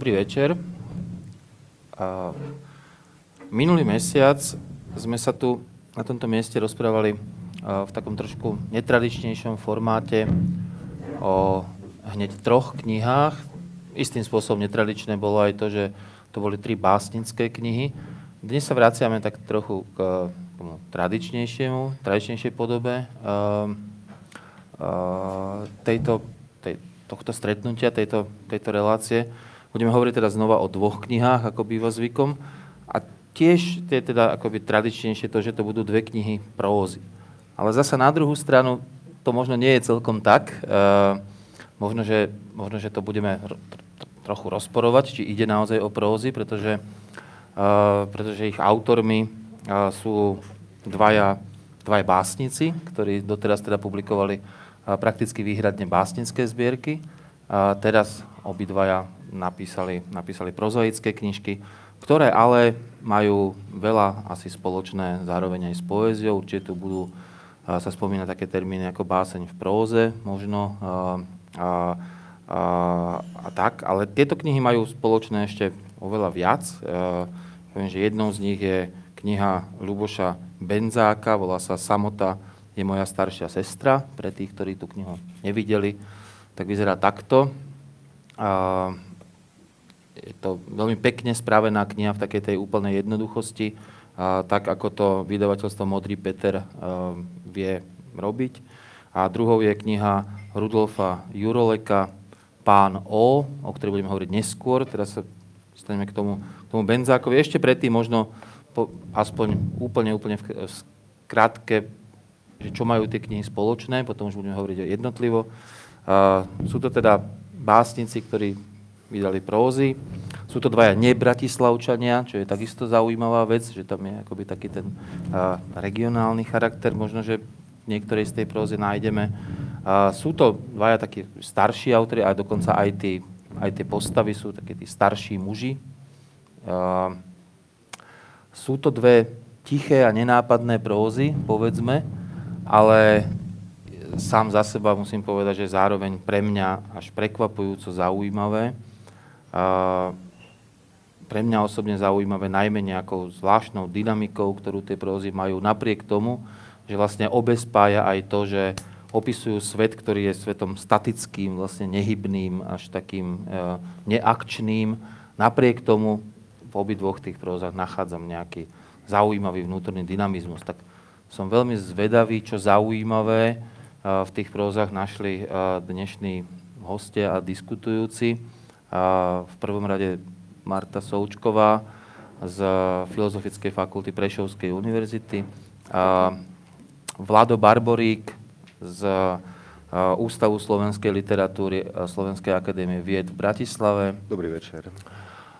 Dobrý večer. Minulý mesiac sme sa tu na tomto mieste rozprávali v takom trošku netradičnejšom formáte o hneď troch knihách. Istým spôsobom netradičné bolo aj to, že to boli tri básnické knihy. Dnes sa vraciame tak trochu k tomu tradičnejšiemu, tradičnejšej podobe tejto, tej, tohto stretnutia, tejto, tejto relácie. Budeme hovoriť teda znova o dvoch knihách, ako býva zvykom. A tiež je teda akoby tradičnejšie to, že to budú dve knihy prózy. Ale zasa na druhú stranu to možno nie je celkom tak. E, možno, že, možno, že to budeme trochu rozporovať, či ide naozaj o prózy, pretože, e, pretože ich autormi e, sú dvaja, dvaja básnici, ktorí doteraz teda publikovali e, prakticky výhradne básnické zbierky. A teraz obidvaja napísali, napísali prozaické knižky, ktoré ale majú veľa asi spoločné zároveň aj s poéziou. Určite tu budú sa spomínať také termíny ako báseň v próze možno a, a, a, a tak, ale tieto knihy majú spoločné ešte oveľa viac. A, poviem, že jednou z nich je kniha Luboša Benzáka, volá sa Samota je moja staršia sestra. Pre tých, ktorí tú knihu nevideli, tak vyzerá takto. A, je to veľmi pekne spravená kniha v takej tej úplnej jednoduchosti, a tak ako to vydavateľstvo Modrý Peter vie robiť. A druhou je kniha Rudolfa Juroleka Pán O, o ktorej budeme hovoriť neskôr. Teraz sa staneme k tomu, k tomu Benzákovi. Ešte predtým možno po, aspoň úplne, úplne v, v skratke, že čo majú tie knihy spoločné, potom už budeme hovoriť jednotlivo. A, sú to teda básnici, ktorí vydali prózy. Sú to dvaja nebratislavčania, čo je takisto zaujímavá vec, že tam je akoby taký ten regionálny charakter, možno, že niektorej z tej prózy nájdeme. Sú to dvaja takí starší autory a dokonca aj, tí, aj tie postavy sú takí tí starší muži. Sú to dve tiché a nenápadné prózy, povedzme, ale sám za seba musím povedať, že zároveň pre mňa až prekvapujúco zaujímavé pre mňa osobne zaujímavé najmä nejakou zvláštnou dynamikou, ktorú tie prózy majú, napriek tomu, že vlastne obe spája aj to, že opisujú svet, ktorý je svetom statickým, vlastne nehybným, až takým e, neakčným. Napriek tomu v obidvoch tých prózach nachádzam nejaký zaujímavý vnútorný dynamizmus. Tak som veľmi zvedavý, čo zaujímavé e, v tých prózach našli e, dnešní hostia a diskutujúci. V prvom rade Marta Součková z Filozofickej fakulty Prešovskej univerzity, Vlado Barborík z Ústavu slovenskej literatúry Slovenskej akadémie vied v Bratislave. Dobrý večer.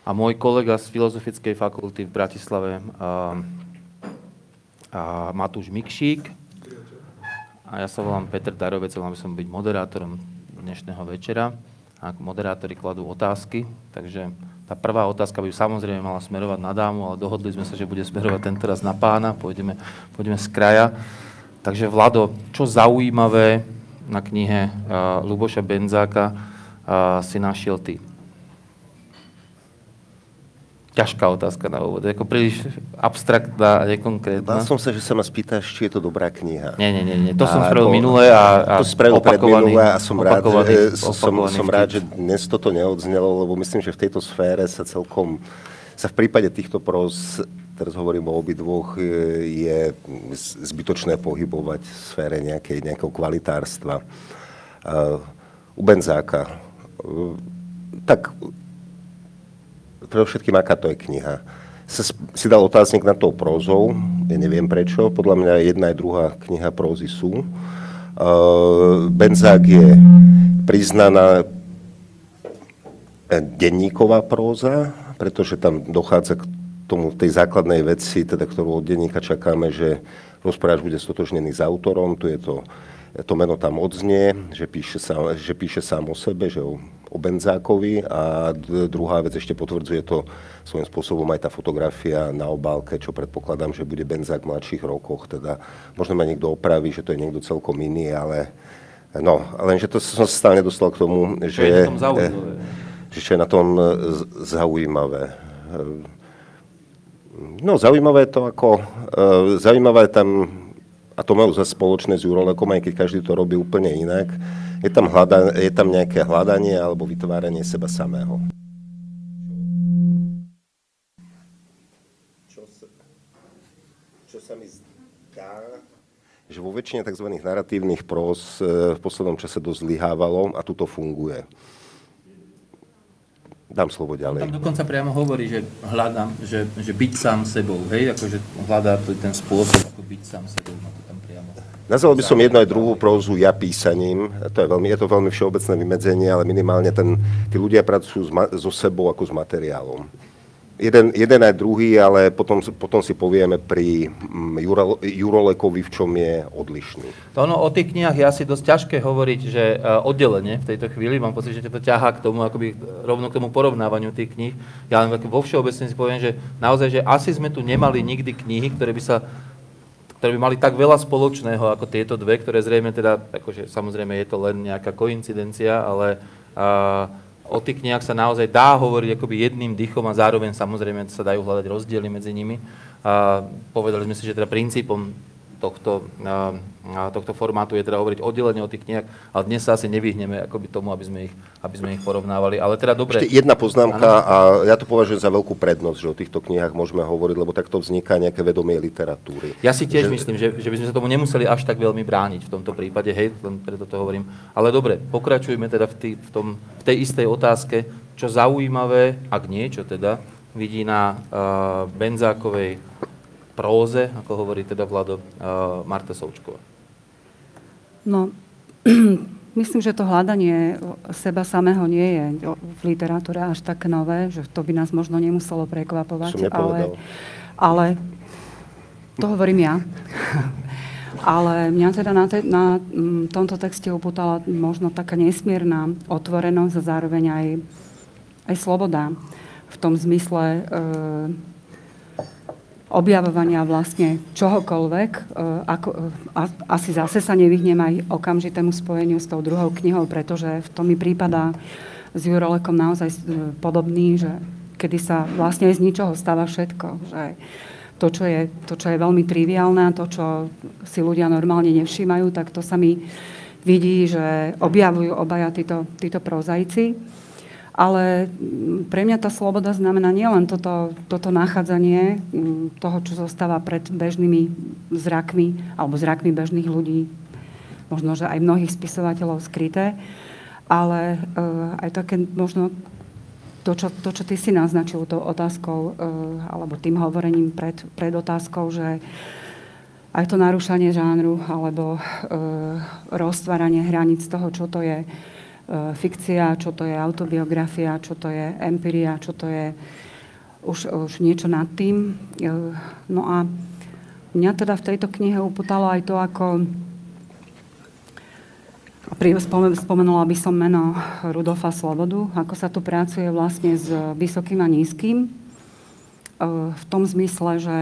A môj kolega z Filozofickej fakulty v Bratislave, a, a Matúš Mikšík. A ja sa volám Peter Darovec, mal by som byť moderátorom dnešného večera ak moderátori kladú otázky, takže tá prvá otázka by samozrejme mala smerovať na dámu, ale dohodli sme sa, že bude smerovať tento raz na pána, pôjdeme, pôjdeme z kraja. Takže Vlado, čo zaujímavé na knihe uh, Luboša Benzáka uh, si našiel ty? Ťažká otázka na úvod. Ako príliš abstraktná a nekonkrétna. Bál som sa, že sa ma spýtaš, či je to dobrá kniha. Nie, nie, nie. nie. To a, som spravil minulé a, a To spravil pred minulé a som rád, že, som, som rád, že dnes toto neodznelo, lebo myslím, že v tejto sfére sa celkom, sa v prípade týchto pros, teraz hovorím o obidvoch, je zbytočné pohybovať v sfére nejakej, nejakého kvalitárstva. Uh, u Benzáka. Uh, tak pre všetkým, aká to je kniha. Si dal otáznik na tou prózou, ja neviem prečo, podľa mňa jedna aj druhá kniha prózy sú. Uh, Benzák je priznaná denníková próza, pretože tam dochádza k tomu, tej základnej veci, teda, ktorú od denníka čakáme, že rozprávač bude stotožnený s autorom, tu je to, to meno tam odznie, že píše, sa, že píše sám o sebe, že o o Benzákovi a druhá vec ešte potvrdzuje to svojím spôsobom aj tá fotografia na obálke, čo predpokladám, že bude Benzák v mladších rokoch. Teda možno ma niekto opraví, že to je niekto celkom iný, ale no, lenže to som sa stále nedostal k tomu, že... je, čo je na tom zaujímavé. No, zaujímavé to ako, zaujímavé tam, a to majú za spoločné s Jurolekom, aj keď každý to robí úplne inak, je tam, hľada, je tam nejaké hľadanie alebo vytváranie seba samého. Čo sa, čo sa mi zdá, že vo väčšine tzv. narratívnych pros e, v poslednom čase dosť zlyhávalo a tuto funguje. Dám slovo ďalej. Tam dokonca priamo hovorí, že hľadám, že, že byť sám sebou, hej, akože hľadá ten spôsob, ako byť sám sebou. Nazval by som jednu aj druhú prózu ja písaním. To je, veľmi, je to veľmi všeobecné vymedzenie, ale minimálne ten, tí ľudia pracujú so sebou ako s materiálom. Jeden, jeden aj druhý, ale potom, potom si povieme pri mm, Jurolekovi, v čom je odlišný. To ono, o tých knihách je asi dosť ťažké hovoriť, že uh, oddelenie v tejto chvíli, mám pocit, že to ťahá k tomu, akoby rovno k tomu porovnávaniu tých kníh. Ja len vo všeobecne si poviem, že naozaj, že asi sme tu nemali nikdy knihy, ktoré by sa ktoré by mali tak veľa spoločného ako tieto dve, ktoré zrejme teda, akože samozrejme je to len nejaká koincidencia, ale a, o tých knihách sa naozaj dá hovoriť akoby jedným dychom a zároveň samozrejme sa dajú hľadať rozdiely medzi nimi. A povedali sme si, že teda princípom tohto, tohto formátu je teda hovoriť oddelenie o tých knihách, ale dnes sa asi nevyhneme akoby tomu, aby sme ich, aby sme ich porovnávali. Ale teda dobre. Ešte jedna poznámka ano. a ja to považujem za veľkú prednosť, že o týchto knihách môžeme hovoriť, lebo takto vzniká nejaké vedomie literatúry. Ja si tiež že... myslím, že, že by sme sa tomu nemuseli až tak veľmi brániť v tomto prípade, hej, len preto to hovorím. Ale dobre, pokračujme teda v, tý, v, tom, v tej istej otázke, čo zaujímavé, ak niečo teda, vidí na uh, Benzákovej próze, ako hovorí teda Vlado, uh, Marta Součková? No, myslím, že to hľadanie seba samého nie je v literatúre až tak nové, že to by nás možno nemuselo prekvapovať. Ale, ale to hovorím ja. Ale mňa teda na, te, na tomto texte upútala možno taká nesmierna otvorenosť a zároveň aj, aj sloboda v tom zmysle, e, objavovania vlastne čohokoľvek. E, ako, e, a, asi zase sa nevyhnem aj okamžitému spojeniu s tou druhou knihou, pretože v tom mi prípada s Jurolekom naozaj e, podobný, že kedy sa vlastne z ničoho stáva všetko. Že to, čo je, to, čo je veľmi triviálne a to, čo si ľudia normálne nevšímajú, tak to sa mi vidí, že objavujú obaja títo, títo prozajci. Ale mm, pre mňa tá sloboda znamená nielen toto, toto nachádzanie mm, toho, čo zostáva pred bežnými zrakmi alebo zrakmi bežných ľudí, možno, že aj mnohých spisovateľov skryté, ale uh, aj také možno to čo, to, čo ty si naznačil tou otázkou, uh, alebo tým hovorením pred, pred otázkou, že aj to narúšanie žánru, alebo uh, roztváranie hraníc toho, čo to je, E, fikcia, čo to je autobiografia, čo to je empiria, čo to je už, už niečo nad tým. E, no a mňa teda v tejto knihe uputalo aj to, ako Spomenula by som meno Rudolfa Slobodu, ako sa tu pracuje vlastne s vysokým a nízkym. E, v tom zmysle, že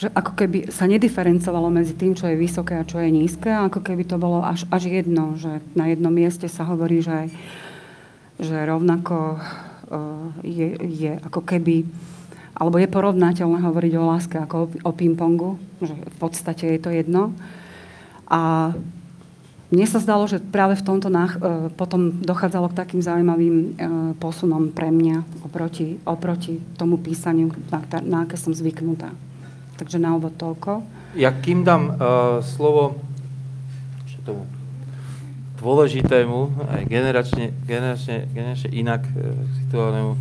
že ako keby sa nediferencovalo medzi tým, čo je vysoké a čo je nízke, ako keby to bolo až, až jedno, že na jednom mieste sa hovorí, že, že rovnako uh, je, je ako keby, alebo je porovnateľné hovoriť o láske ako o, o ping-pongu, že v podstate je to jedno. A mne sa zdalo, že práve v tomto nach, uh, potom dochádzalo k takým zaujímavým uh, posunom pre mňa oproti, oproti tomu písaniu, na, na aké som zvyknutá. Takže na úvod toľko. Ja kým dám uh, slovo tomu dôležitému, aj generačne, generačne, generačne inak uh, situovanému uh,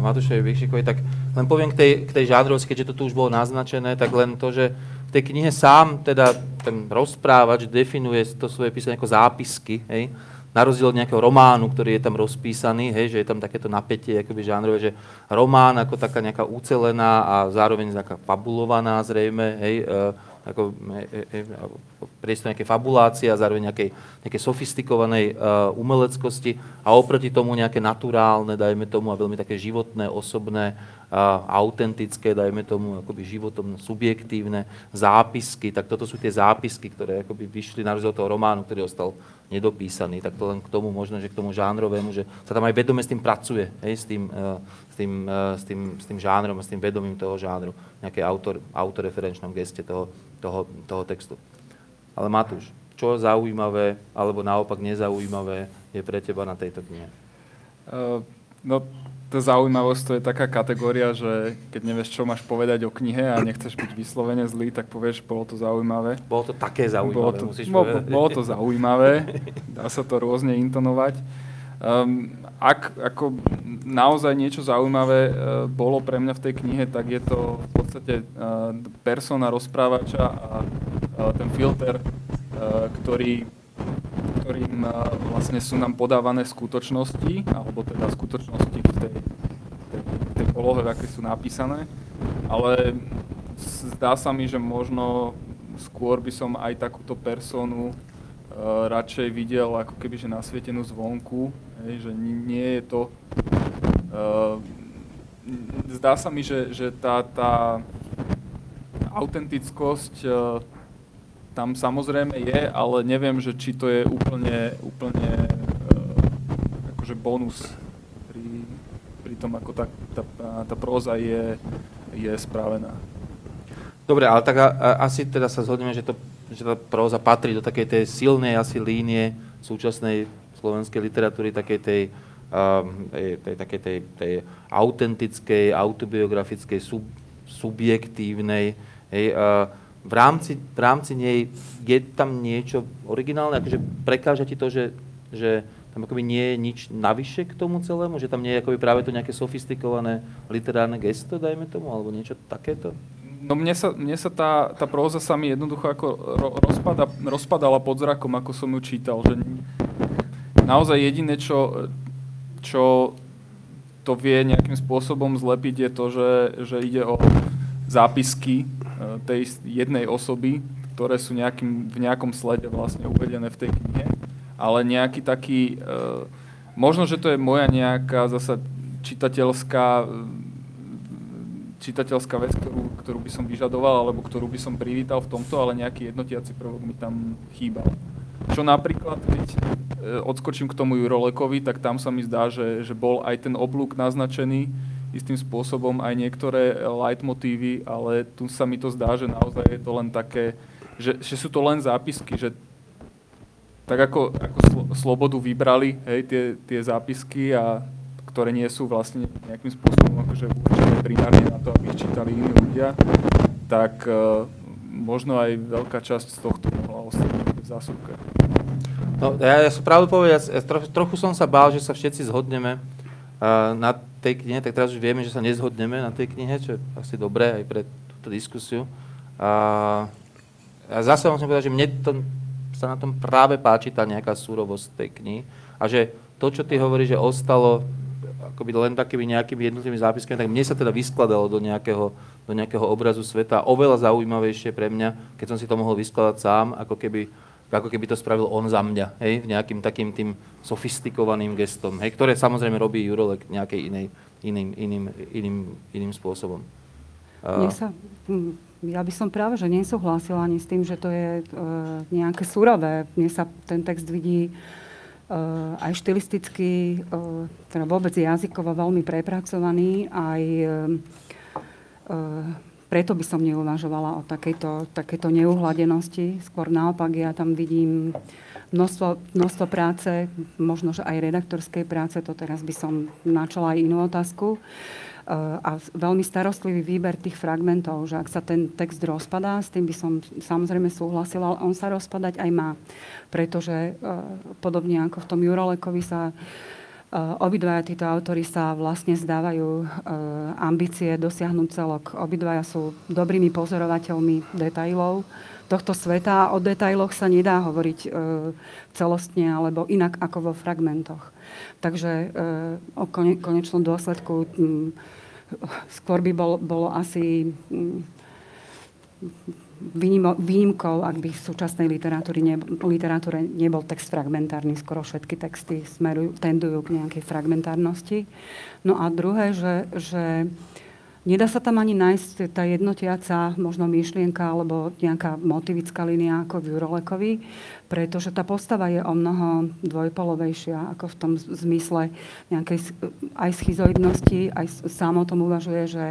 Matúšovi Bikšikovi, tak len poviem k tej, k tej žádrovskej, keďže to tu už bolo naznačené, tak len to, že v tej knihe sám teda ten rozprávač definuje to svoje písanie ako zápisky, hej, na rozdiel od nejakého románu, ktorý je tam rozpísaný, hej, že je tam takéto napätie akoby žánrové, že román ako taká nejaká ucelená a zároveň nejaká fabulovaná zrejme, hej, e, ako, hej, hej, priestor nejakej fabulácie a zároveň nejakej, nejakej sofistikovanej umeleckosti a oproti tomu nejaké naturálne, dajme tomu, a veľmi také životné, osobné, autentické, dajme tomu, akoby životom subjektívne zápisky. Tak toto sú tie zápisky, ktoré akoby vyšli na rozdiel toho románu, ktorý ostal nedopísaný. Tak to len k tomu možno, že k tomu žánrovému, že sa tam aj vedome s tým pracuje, hej, s, tým, s, tým, s, tým, s tým žánrom a s tým vedomím toho žánru, nejaké autor, autoreferenčnom geste toho, toho, toho textu. Ale Matúš, čo zaujímavé alebo naopak nezaujímavé je pre teba na tejto knihe? Uh, no, tá zaujímavosť to je taká kategória, že keď nevieš, čo máš povedať o knihe a nechceš byť vyslovene zlý, tak povieš, bolo to zaujímavé. Bolo to také zaujímavé, bolo to, musíš bolo, povedať. Bolo to zaujímavé, dá sa to rôzne intonovať. Um, ak ako naozaj niečo zaujímavé uh, bolo pre mňa v tej knihe, tak je to v podstate uh, persona rozprávača a uh, ten filter, uh, ktorý ktorým vlastne sú nám podávané skutočnosti, alebo teda skutočnosti v tej, tej, tej polohe, aké sú napísané. Ale zdá sa mi, že možno skôr by som aj takúto personu radšej videl ako keby že nasvietenú zvonku, hej, že nie je to... Uh, zdá sa mi, že, že tá, tá autentickosť uh, tam samozrejme je, ale neviem, že či to je úplne, úplne uh, akože bonus pri, pri tom, ako tá, tá, tá próza je, je spravená. Dobre, ale tak a, a, asi teda sa zhodneme, že, to, že tá próza patrí do takej tej silnej asi línie súčasnej slovenskej literatúry, takej tej, um, tej, takej tej, tej autentickej, autobiografickej, sub, subjektívnej, hej, uh, v rámci, v rámci nej je tam niečo originálne, akože prekáža ti to, že, že tam akoby nie je nič navyše k tomu celému, že tam nie je akoby práve to nejaké sofistikované literárne gesto, dajme tomu, alebo niečo takéto? No mne sa, mne sa tá, tá próza sa mi jednoducho ako ro, rozpada, rozpadala pod zrakom, ako som ju čítal. Že naozaj jediné, čo, čo to vie nejakým spôsobom zlepiť, je to, že, že ide o zápisky Eh, tej jednej osoby, ktoré sú nejakým, v nejakom slede vlastne uvedené v tej knihe, ale nejaký taký, eh, možno, že to je moja nejaká zasa čitateľská čitateľská vec, ktorú, ktorú by som vyžadoval, alebo ktorú by som privítal v tomto, ale nejaký jednotiaci prvok mi tam chýbal. Čo napríklad, keď e, odskočím k tomu Jurolekovi, tak tam sa mi zdá, že, že bol aj ten oblúk naznačený, istým spôsobom aj niektoré leitmotívy, ale tu sa mi to zdá, že naozaj je to len také, že, že sú to len zápisky, že tak ako, ako slobodu vybrali hej, tie, tie zápisky, a, ktoré nie sú vlastne nejakým spôsobom akože určené primárne na to, aby ich čítali iní ľudia, tak uh, možno aj veľká časť z tohto mohla ostať v zásuvke. No, ja, ja som pravdu povedať, ja trochu, trochu som sa bál, že sa všetci zhodneme uh, na tej knihe, tak teraz už vieme, že sa nezhodneme na tej knihe, čo je asi dobré aj pre túto diskusiu. A, a zase musím povedať, že mne to, sa na tom práve páči tá nejaká súrovosť tej knihy a že to, čo ty hovoríš, že ostalo akoby len takými nejakými jednotlivými zápiskami, tak mne sa teda vyskladalo do nejakého, do nejakého obrazu sveta. Oveľa zaujímavejšie pre mňa, keď som si to mohol vyskladať sám, ako keby ako keby to spravil on za mňa, hej, nejakým takým tým sofistikovaným gestom, hej, ktoré samozrejme robí Jurolek nejakej inej, iným, iným, iným, iným spôsobom. Uh, sa, ja by som práve, že nesúhlasila ani s tým, že to je uh, nejaké surové. Mne sa ten text vidí aj štilisticky, uh, teda vôbec jazykovo veľmi prepracovaný, aj uh, preto by som neuvažovala o takejto, takejto neuhladenosti. Skôr naopak, ja tam vidím množstvo, množstvo práce, možno, že aj redaktorskej práce, to teraz by som načala aj inú otázku. Uh, a veľmi starostlivý výber tých fragmentov, že ak sa ten text rozpadá, s tým by som samozrejme súhlasila, ale on sa rozpadať aj má. Pretože uh, podobne ako v tom Jurolekovi sa Eh, obidvaja títo autory sa vlastne zdávajú eh, ambície dosiahnuť celok. Obidvaja sú dobrými pozorovateľmi detailov tohto sveta a o detailoch sa nedá hovoriť eh, celostne alebo inak ako vo fragmentoch. Takže o konečnom dôsledku hm, skôr by bol, bolo asi hm, výnimkou, ak by v súčasnej literatúre, ne, literatúre nebol text fragmentárny, skoro všetky texty smerujú, tendujú k nejakej fragmentárnosti. No a druhé, že, že Nedá sa tam ani nájsť tá jednotiaca možno myšlienka alebo nejaká motivická línia ako v Jurolekovi, pretože tá postava je o mnoho dvojpolovejšia ako v tom zmysle nejakej aj schizoidnosti, aj sám o tom uvažuje, že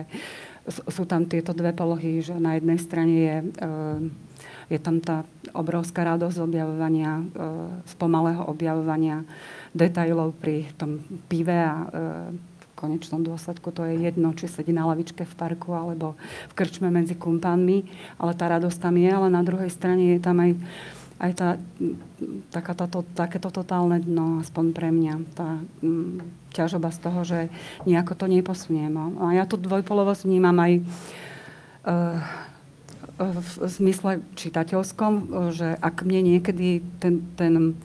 sú tam tieto dve polohy, že na jednej strane je, eh, je tam tá obrovská radosť objavovania, spomalého objavovania detajlov pri tom pive a eh, konečnom dôsledku to je jedno, či sedí na lavičke v parku alebo v krčme medzi kumpánmi, ale tá radosť tam je, ale na druhej strane je tam aj, aj tá, taká táto, takéto totálne dno, aspoň pre mňa, tá m, ťažoba z toho, že nejako to neposuniem. A ja tu dvojpolovosť vnímam aj uh, v zmysle čitateľskom, že ak mne niekedy ten, ten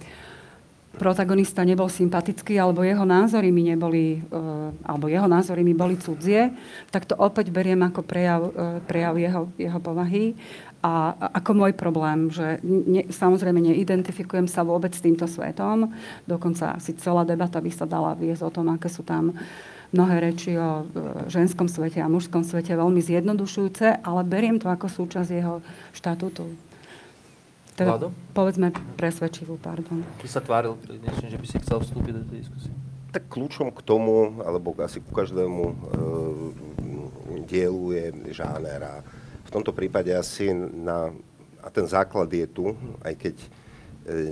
protagonista nebol sympatický, alebo jeho názory mi neboli, uh, alebo jeho názory mi boli cudzie, tak to opäť beriem ako prejav, uh, prejav jeho, jeho povahy a, ako môj problém, že ne, samozrejme neidentifikujem sa vôbec s týmto svetom, dokonca asi celá debata by sa dala viesť o tom, aké sú tam mnohé reči o uh, ženskom svete a mužskom svete veľmi zjednodušujúce, ale beriem to ako súčasť jeho štatútu. Teda, Vlado? povedzme presvedčivú, pardon. Ty sa tváril dnešne, že by si chcel vstúpiť do tej diskusie. Tak kľúčom k tomu, alebo asi ku každému e, dielu je žáner a v tomto prípade asi na, a ten základ je tu, aj keď e,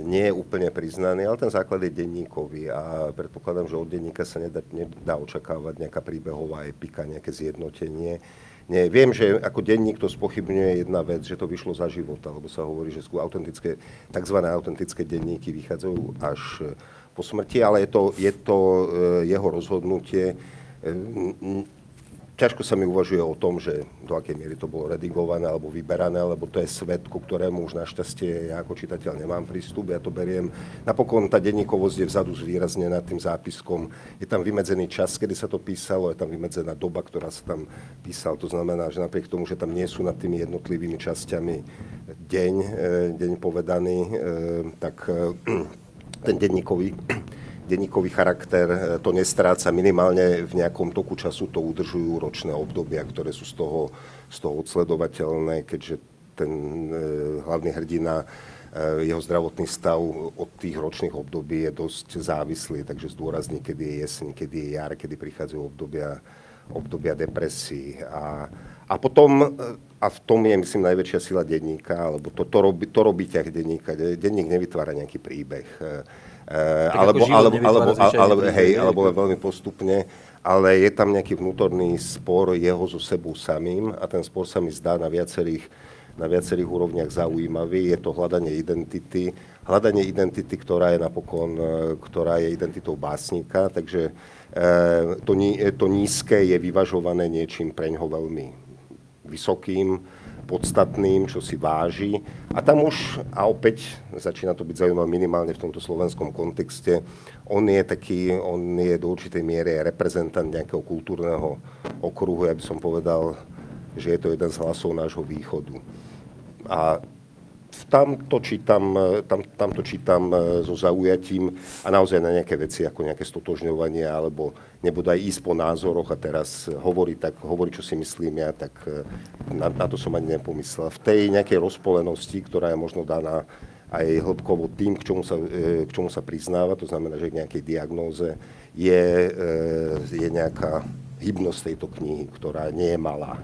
nie je úplne priznaný, ale ten základ je denníkový a predpokladám, že od denníka sa nedá, nedá očakávať nejaká príbehová epika, nejaké zjednotenie nie, viem, že ako denník to spochybňuje jedna vec, že to vyšlo za života, lebo sa hovorí, že autentické, tzv. autentické denníky vychádzajú až po smrti, ale je to, je to e, jeho rozhodnutie ťažko sa mi uvažuje o tom, že do akej miery to bolo redigované alebo vyberané, lebo to je svet, ku ktorému už našťastie ja ako čitateľ nemám prístup, ja to beriem. Napokon tá denníkovosť je vzadu zvýraznená tým zápiskom. Je tam vymedzený čas, kedy sa to písalo, je tam vymedzená doba, ktorá sa tam písal. To znamená, že napriek tomu, že tam nie sú nad tými jednotlivými časťami deň, e, deň povedaný, e, tak e, ten denníkový denníkový charakter e, to nestráca, minimálne v nejakom toku času to udržujú ročné obdobia, ktoré sú z toho, z toho odsledovateľné, keďže ten e, hlavný hrdina, e, jeho zdravotný stav od tých ročných období je dosť závislý, takže zdôrazní, kedy je jeseň, kedy je jar, kedy prichádzajú obdobia, obdobia depresí. A, a potom, a v tom je, myslím, najväčšia sila denníka, lebo to, to, robí, to robí ťah denníka. Denník nevytvára nejaký príbeh Eh, alebo, alebo, alebo, alebo, hej, alebo veľmi postupne, ale je tam nejaký vnútorný spor jeho so sebou samým a ten spor sa mi zdá na viacerých, na viacerých úrovniach zaujímavý. Je to hľadanie identity, hľadanie identity, ktorá je napokon, eh, ktorá je identitou básnika, takže eh, to, to nízke je vyvažované niečím preňho veľmi vysokým, podstatným, čo si váži. A tam už, a opäť začína to byť zaujímavé minimálne v tomto slovenskom kontexte, on je taký, on je do určitej miery reprezentant nejakého kultúrneho okruhu, ja by som povedal, že je to jeden z hlasov nášho východu. A tam to čítam, tam, tam to čítam e, so zaujatím a naozaj na nejaké veci ako nejaké stotožňovanie alebo nebude aj ísť po názoroch a teraz hovorí, tak, hovorí, čo si myslím ja, tak e, na, na to som ani nepomyslel. V tej nejakej rozpolenosti, ktorá je možno daná aj hĺbkovo tým, k čomu, sa, e, k čomu sa priznáva, to znamená, že k nejakej diagnóze, je, je nejaká hybnosť tejto knihy, ktorá nie je malá.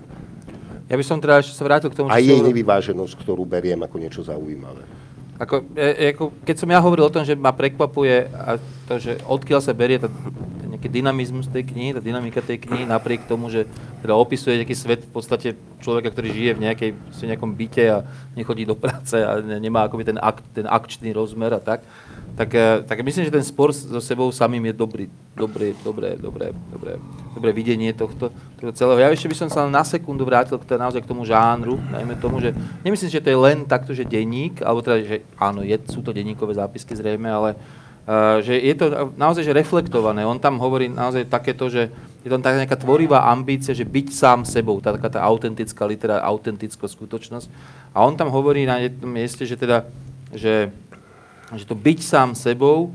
Ja by som teda ešte sa vrátil k tomu, A jej nevyváženosť, ktorú beriem ako niečo zaujímavé. Ako, e, ako, keď som ja hovoril o tom, že ma prekvapuje a to, že odkiaľ sa berie tá, nejaký dynamizmus tej knihy, tá dynamika tej knihy, napriek tomu, že teda opisuje nejaký svet v podstate človeka, ktorý žije v nejakej, v nejakom byte a nechodí do práce a nemá akoby ten, ak, ten akčný rozmer a tak, tak, eh, tak myslím, že ten spor so sebou samým je dobrý, dobré, dobré, dobré, dobré, dobré videnie tohto, tohto celého. Ja ešte by som sa na sekundu vrátil k, naozaj k tomu žánru, najmä tomu, že nemyslím, že to je len takto, že denník, alebo teda, že áno, je, sú to denníkové zápisky zrejme, ale uh, že je to naozaj že reflektované. On tam hovorí naozaj takéto, že je tam taká nejaká tvorivá ambícia, že byť sám sebou, tá taká tá autentická litera, autentická skutočnosť. A on tam hovorí na jednom mieste, že teda, že, že to byť sám sebou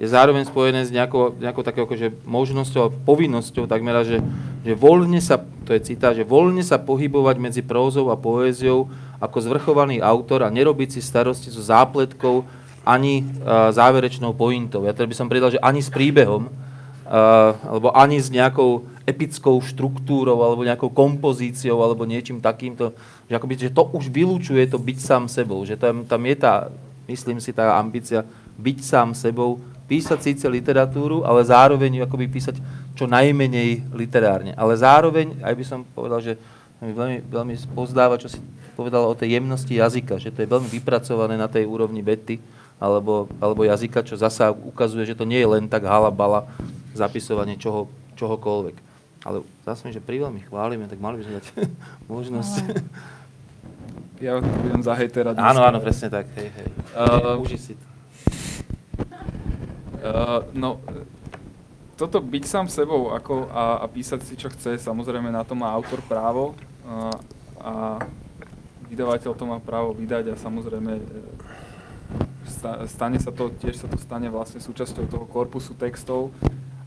je zároveň spojené s nejakou, nejakou takou akože možnosťou a povinnosťou takmer, že, že voľne sa, to je citát, že voľne sa pohybovať medzi prózou a poéziou ako zvrchovaný autor a nerobiť si starosti so zápletkou ani uh, záverečnou pointou. Ja teda by som pridal, že ani s príbehom, uh, alebo ani s nejakou epickou štruktúrou, alebo nejakou kompozíciou, alebo niečím takýmto, že, akoby, že to už vylúčuje to byť sám sebou, že tam, tam je tá, myslím si, tá ambícia byť sám sebou, písať síce literatúru, ale zároveň akoby písať čo najmenej literárne. Ale zároveň, aj by som povedal, že mi veľmi, veľmi pozdáva, čo si povedal o tej jemnosti jazyka, že to je veľmi vypracované na tej úrovni bety alebo, alebo jazyka, čo zasa ukazuje, že to nie je len tak halabala zapisovanie čoho, čohokoľvek. Ale zase že pri veľmi chválime, tak mali by sme dať možnosť. Ja budem za hejtera. Áno, áno, presne tak. Hej, hej. Uh, Uži si to. Uh, no, toto byť sám sebou ako, a, a písať si, čo chce, samozrejme na to má autor právo uh, a vydavateľ to má právo vydať a samozrejme e, stane sa to, tiež sa to stane vlastne súčasťou toho korpusu textov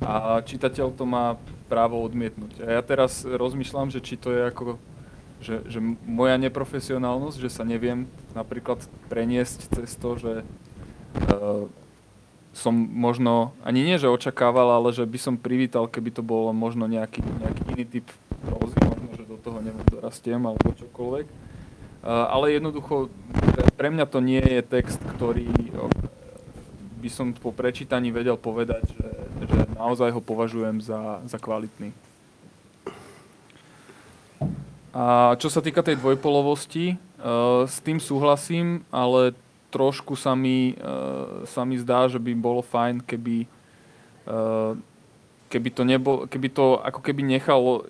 a čitateľ to má právo odmietnúť. A ja teraz rozmýšľam, že či to je ako, že, že moja neprofesionálnosť, že sa neviem napríklad preniesť cez to, že uh, som možno, ani nie, že očakával, ale že by som privítal, keby to bolo možno nejaký, nejaký iný typ prózy, možno, že do toho neviem, dorastiem alebo čokoľvek. Uh, ale jednoducho, pre mňa to nie je text, ktorý by som po prečítaní vedel povedať, že, že naozaj ho považujem za, za kvalitný. A čo sa týka tej dvojpolovosti, uh, s tým súhlasím, ale trošku sa mi, uh, sa mi zdá, že by bolo fajn, keby, uh, keby, to nebo, keby to ako keby nechalo,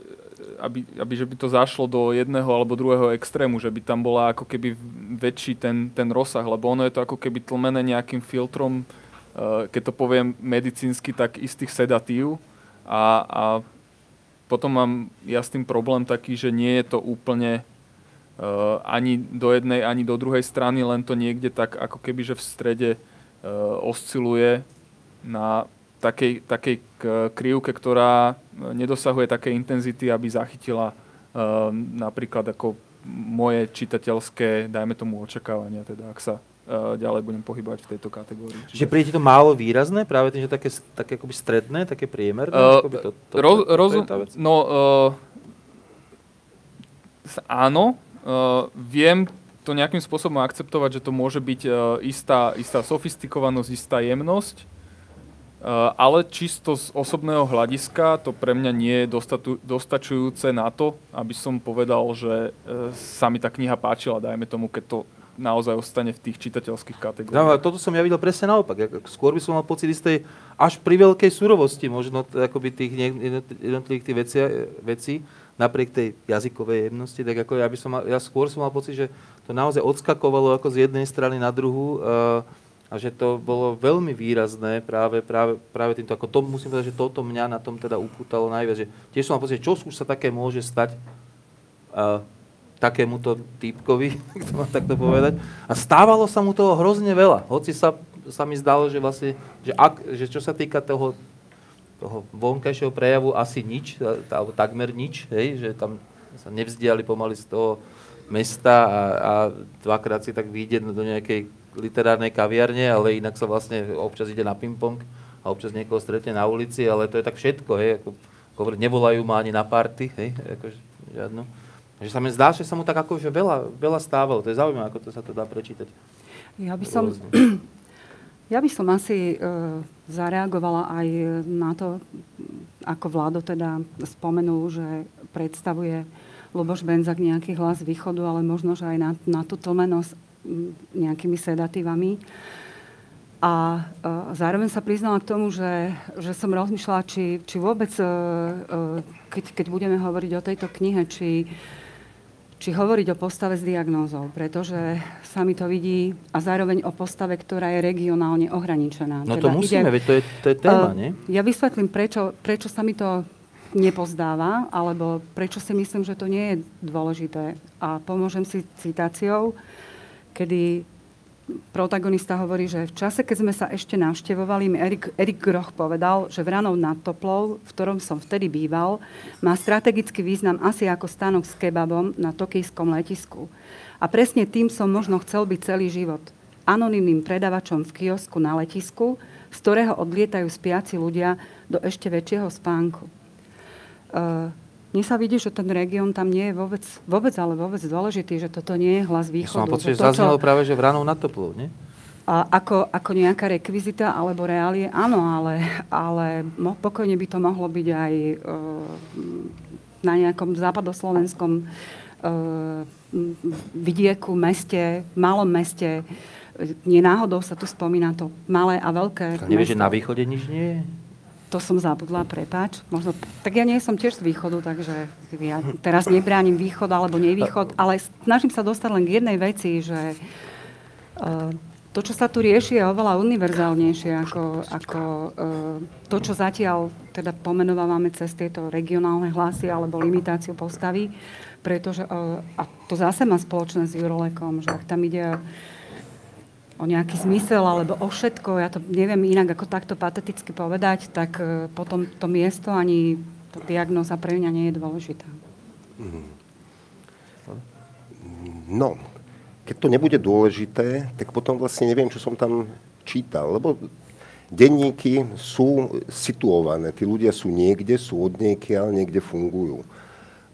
aby, aby že by to zašlo do jedného alebo druhého extrému, že by tam bola ako keby väčší ten, ten rozsah, lebo ono je to ako keby tlmené nejakým filtrom, keď to poviem medicínsky, tak istých sedatív a, a potom mám ja s tým problém taký, že nie je to úplne Uh, ani do jednej, ani do druhej strany, len to niekde tak ako keby, že v strede uh, osciluje na takej, takej krivke, ktorá nedosahuje také intenzity, aby zachytila uh, napríklad ako moje čitateľské, dajme tomu, očakávania, teda ak sa ďalej budem pohybovať v tejto kategórii. Čiže, Čiže príde to málo výrazné, práve tým, že také, také akoby stredné, také priemerné? Uh, to, to, roz, to, to je no, uh, áno, Uh, viem to nejakým spôsobom akceptovať, že to môže byť uh, istá, istá sofistikovanosť, istá jemnosť, uh, ale čisto z osobného hľadiska to pre mňa nie je dostatu, dostačujúce na to, aby som povedal, že uh, sa mi tá kniha páčila, dajme tomu, keď to naozaj ostane v tých čitateľských kategóriách. No, toto som ja videl presne naopak. Skôr by som mal pocit istej až pri veľkej surovosti možno akoby tých jednotlivých tých vecí, vecí napriek tej jazykovej jemnosti, tak ako ja by som mal, ja skôr som mal pocit, že to naozaj odskakovalo ako z jednej strany na druhú uh, a že to bolo veľmi výrazné práve, práve, práve týmto. Ako to, musím povedať, že toto mňa na tom teda upútalo najviac. Že tiež som mal pocit, čo už sa také môže stať uh, takémuto týpkovi, to mám takto povedať. A stávalo sa mu toho hrozne veľa. Hoci sa, sa mi zdalo, že vlastne, že, ak, že čo sa týka toho toho vonkajšieho prejavu asi nič, alebo takmer nič, hej, že tam sa nevzdiali pomaly z toho mesta a, a dvakrát si tak vyjde do nejakej literárnej kaviarne, ale inak sa vlastne občas ide na ping-pong a občas niekoho stretne na ulici, ale to je tak všetko, hej, ako, ako nevolajú ma ani na party, hej, ako žiadno. Takže sa mi zdá, že sa mu tak akože veľa, veľa stávalo. To je zaujímavé, ako to sa to dá prečítať. Ja by som, ja by som asi uh, zareagovala aj na to, ako vládo teda spomenul, že predstavuje Luboš Benzak nejaký hlas východu, ale možno, že aj na, na tú tlmenosť nejakými sedatívami. A uh, zároveň sa priznala k tomu, že, že som rozmýšľala, či, či vôbec, uh, uh, keď, keď budeme hovoriť o tejto knihe, či či hovoriť o postave s diagnózou, pretože sa mi to vidí a zároveň o postave, ktorá je regionálne ohraničená. No teda to musíme, ide, veď to je, to je téma, uh, nie? Ja vysvetlím, prečo, prečo sa mi to nepozdáva, alebo prečo si myslím, že to nie je dôležité. A pomôžem si citáciou, kedy protagonista hovorí, že v čase, keď sme sa ešte navštevovali, mi Erik, Erik Groch povedal, že Vranov nad Toplou, v ktorom som vtedy býval, má strategický význam asi ako stánok s kebabom na tokijskom letisku. A presne tým som možno chcel byť celý život. Anonymným predavačom v kiosku na letisku, z ktorého odlietajú spiaci ľudia do ešte väčšieho spánku. Uh, mne sa vidí, že ten región tam nie je vôbec, vôbec, ale vôbec dôležitý, že toto nie je hlas východu. Ja som pocit, že, zaznelo čo... práve, že vranou na toplu, nie? A ako, ako nejaká rekvizita alebo reálie, áno, ale, ale mo, pokojne by to mohlo byť aj uh, na nejakom západoslovenskom uh, vidieku, meste, malom meste. Nie náhodou sa tu spomína to malé a veľké. Nevieš, že na východe nič nie je? To som zabudla, prepáč. Možno, tak ja nie som tiež z východu, takže ja teraz nebránim východ alebo nevýchod, ale snažím sa dostať len k jednej veci, že uh, to, čo sa tu rieši, je oveľa univerzálnejšie ako, ako uh, to, čo zatiaľ teda pomenovávame cez tieto regionálne hlasy alebo limitáciu postavy, pretože, uh, a to zase má spoločné s Jurolekom, že ak tam ide o nejaký zmysel alebo o všetko, ja to neviem inak ako takto pateticky povedať, tak e, potom to miesto ani to diagnoza pre mňa nie je dôležitá. No, keď to nebude dôležité, tak potom vlastne neviem, čo som tam čítal, lebo denníky sú situované, tí ľudia sú niekde, sú od ale niekde fungujú.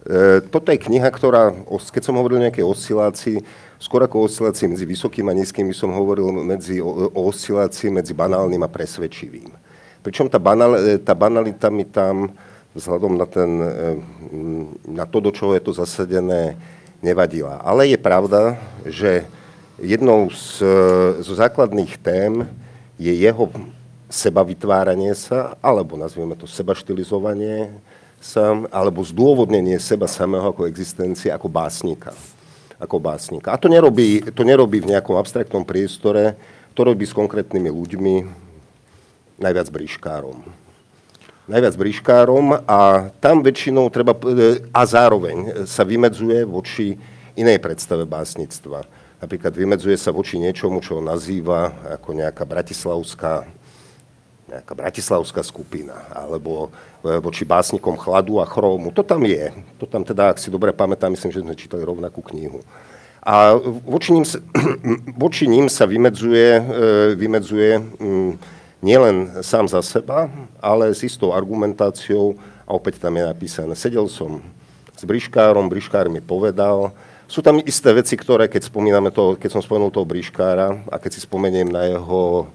E, toto je kniha, ktorá, keď som hovoril o nejakej oscilácii, skôr ako oscilácii medzi vysokým a nízkym, som hovoril medzi, o, o oscilácii medzi banálnym a presvedčivým. Pričom tá, banal, e, tá banalita mi tam vzhľadom na, ten, e, na to, do čoho je to zasadené, nevadila. Ale je pravda, že jednou z, zo základných tém je jeho seba vytváranie sa, alebo nazvieme to seba štilizovanie sa, alebo zdôvodnenie seba samého ako existencie, ako básnika ako básnika. A to nerobí, to nerobí v nejakom abstraktnom priestore, to robí s konkrétnymi ľuďmi, najviac bríškárom. Najviac bríškárom a tam väčšinou treba, e, a zároveň sa vymedzuje voči inej predstave básnictva. Napríklad vymedzuje sa voči niečomu, čo nazýva ako nejaká bratislavská nejaká bratislavská skupina, alebo e, voči básnikom chladu a chrómu. To tam je. To tam teda, ak si dobre pamätám, myslím, že sme čítali rovnakú knihu. A voči ním sa, voči ním sa vymedzuje, e, vymedzuje mm, nielen sám za seba, ale s istou argumentáciou, a opäť tam je napísané, sedel som s Briškárom, Briškár mi povedal, sú tam isté veci, ktoré, keď, spomíname to, keď som spomenul toho Briškára a keď si spomeniem na jeho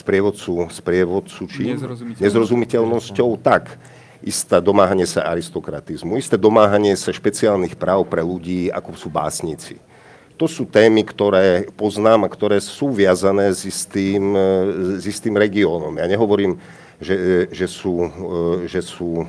sprievodcu, sprievodcu či nezrozumiteľnosťou. nezrozumiteľnosťou, tak isté domáhanie sa aristokratizmu, isté domáhanie sa špeciálnych práv pre ľudí, ako sú básnici. To sú témy, ktoré poznám a ktoré sú viazané s istým, s istým regiónom. Ja nehovorím, že, že, sú, že sú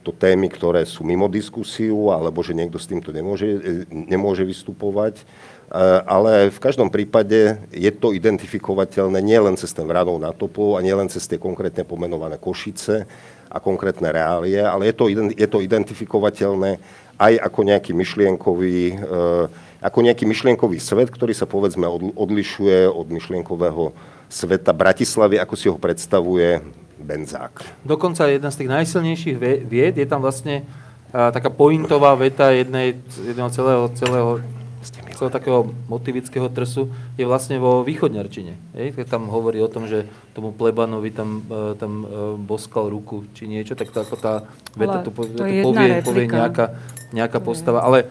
to témy, ktoré sú mimo diskusiu, alebo že niekto s týmto nemôže, nemôže vystupovať. Eh, ale v každom prípade je to identifikovateľné nielen cez ten Vranov na topu a nielen cez tie konkrétne pomenované Košice a konkrétne reálie, ale je to, je to identifikovateľné aj ako nejaký myšlienkový, eh, ako nejaký myšlienkový svet, ktorý sa povedzme odlišuje od myšlienkového sveta Bratislavy, ako si ho predstavuje Benzák. Dokonca jedna z tých najsilnejších vied je tam vlastne uh, taká pointová veta jednej, jedného celého, celého celého takého motivického trsu je vlastne vo východňarčine. Hej? Keď tam hovorí o tom, že tomu plebanovi tam, e, tam e, boskal ruku či niečo, tak tá, tá veta to, to povie, povie nejaká, nejaká postava. Ale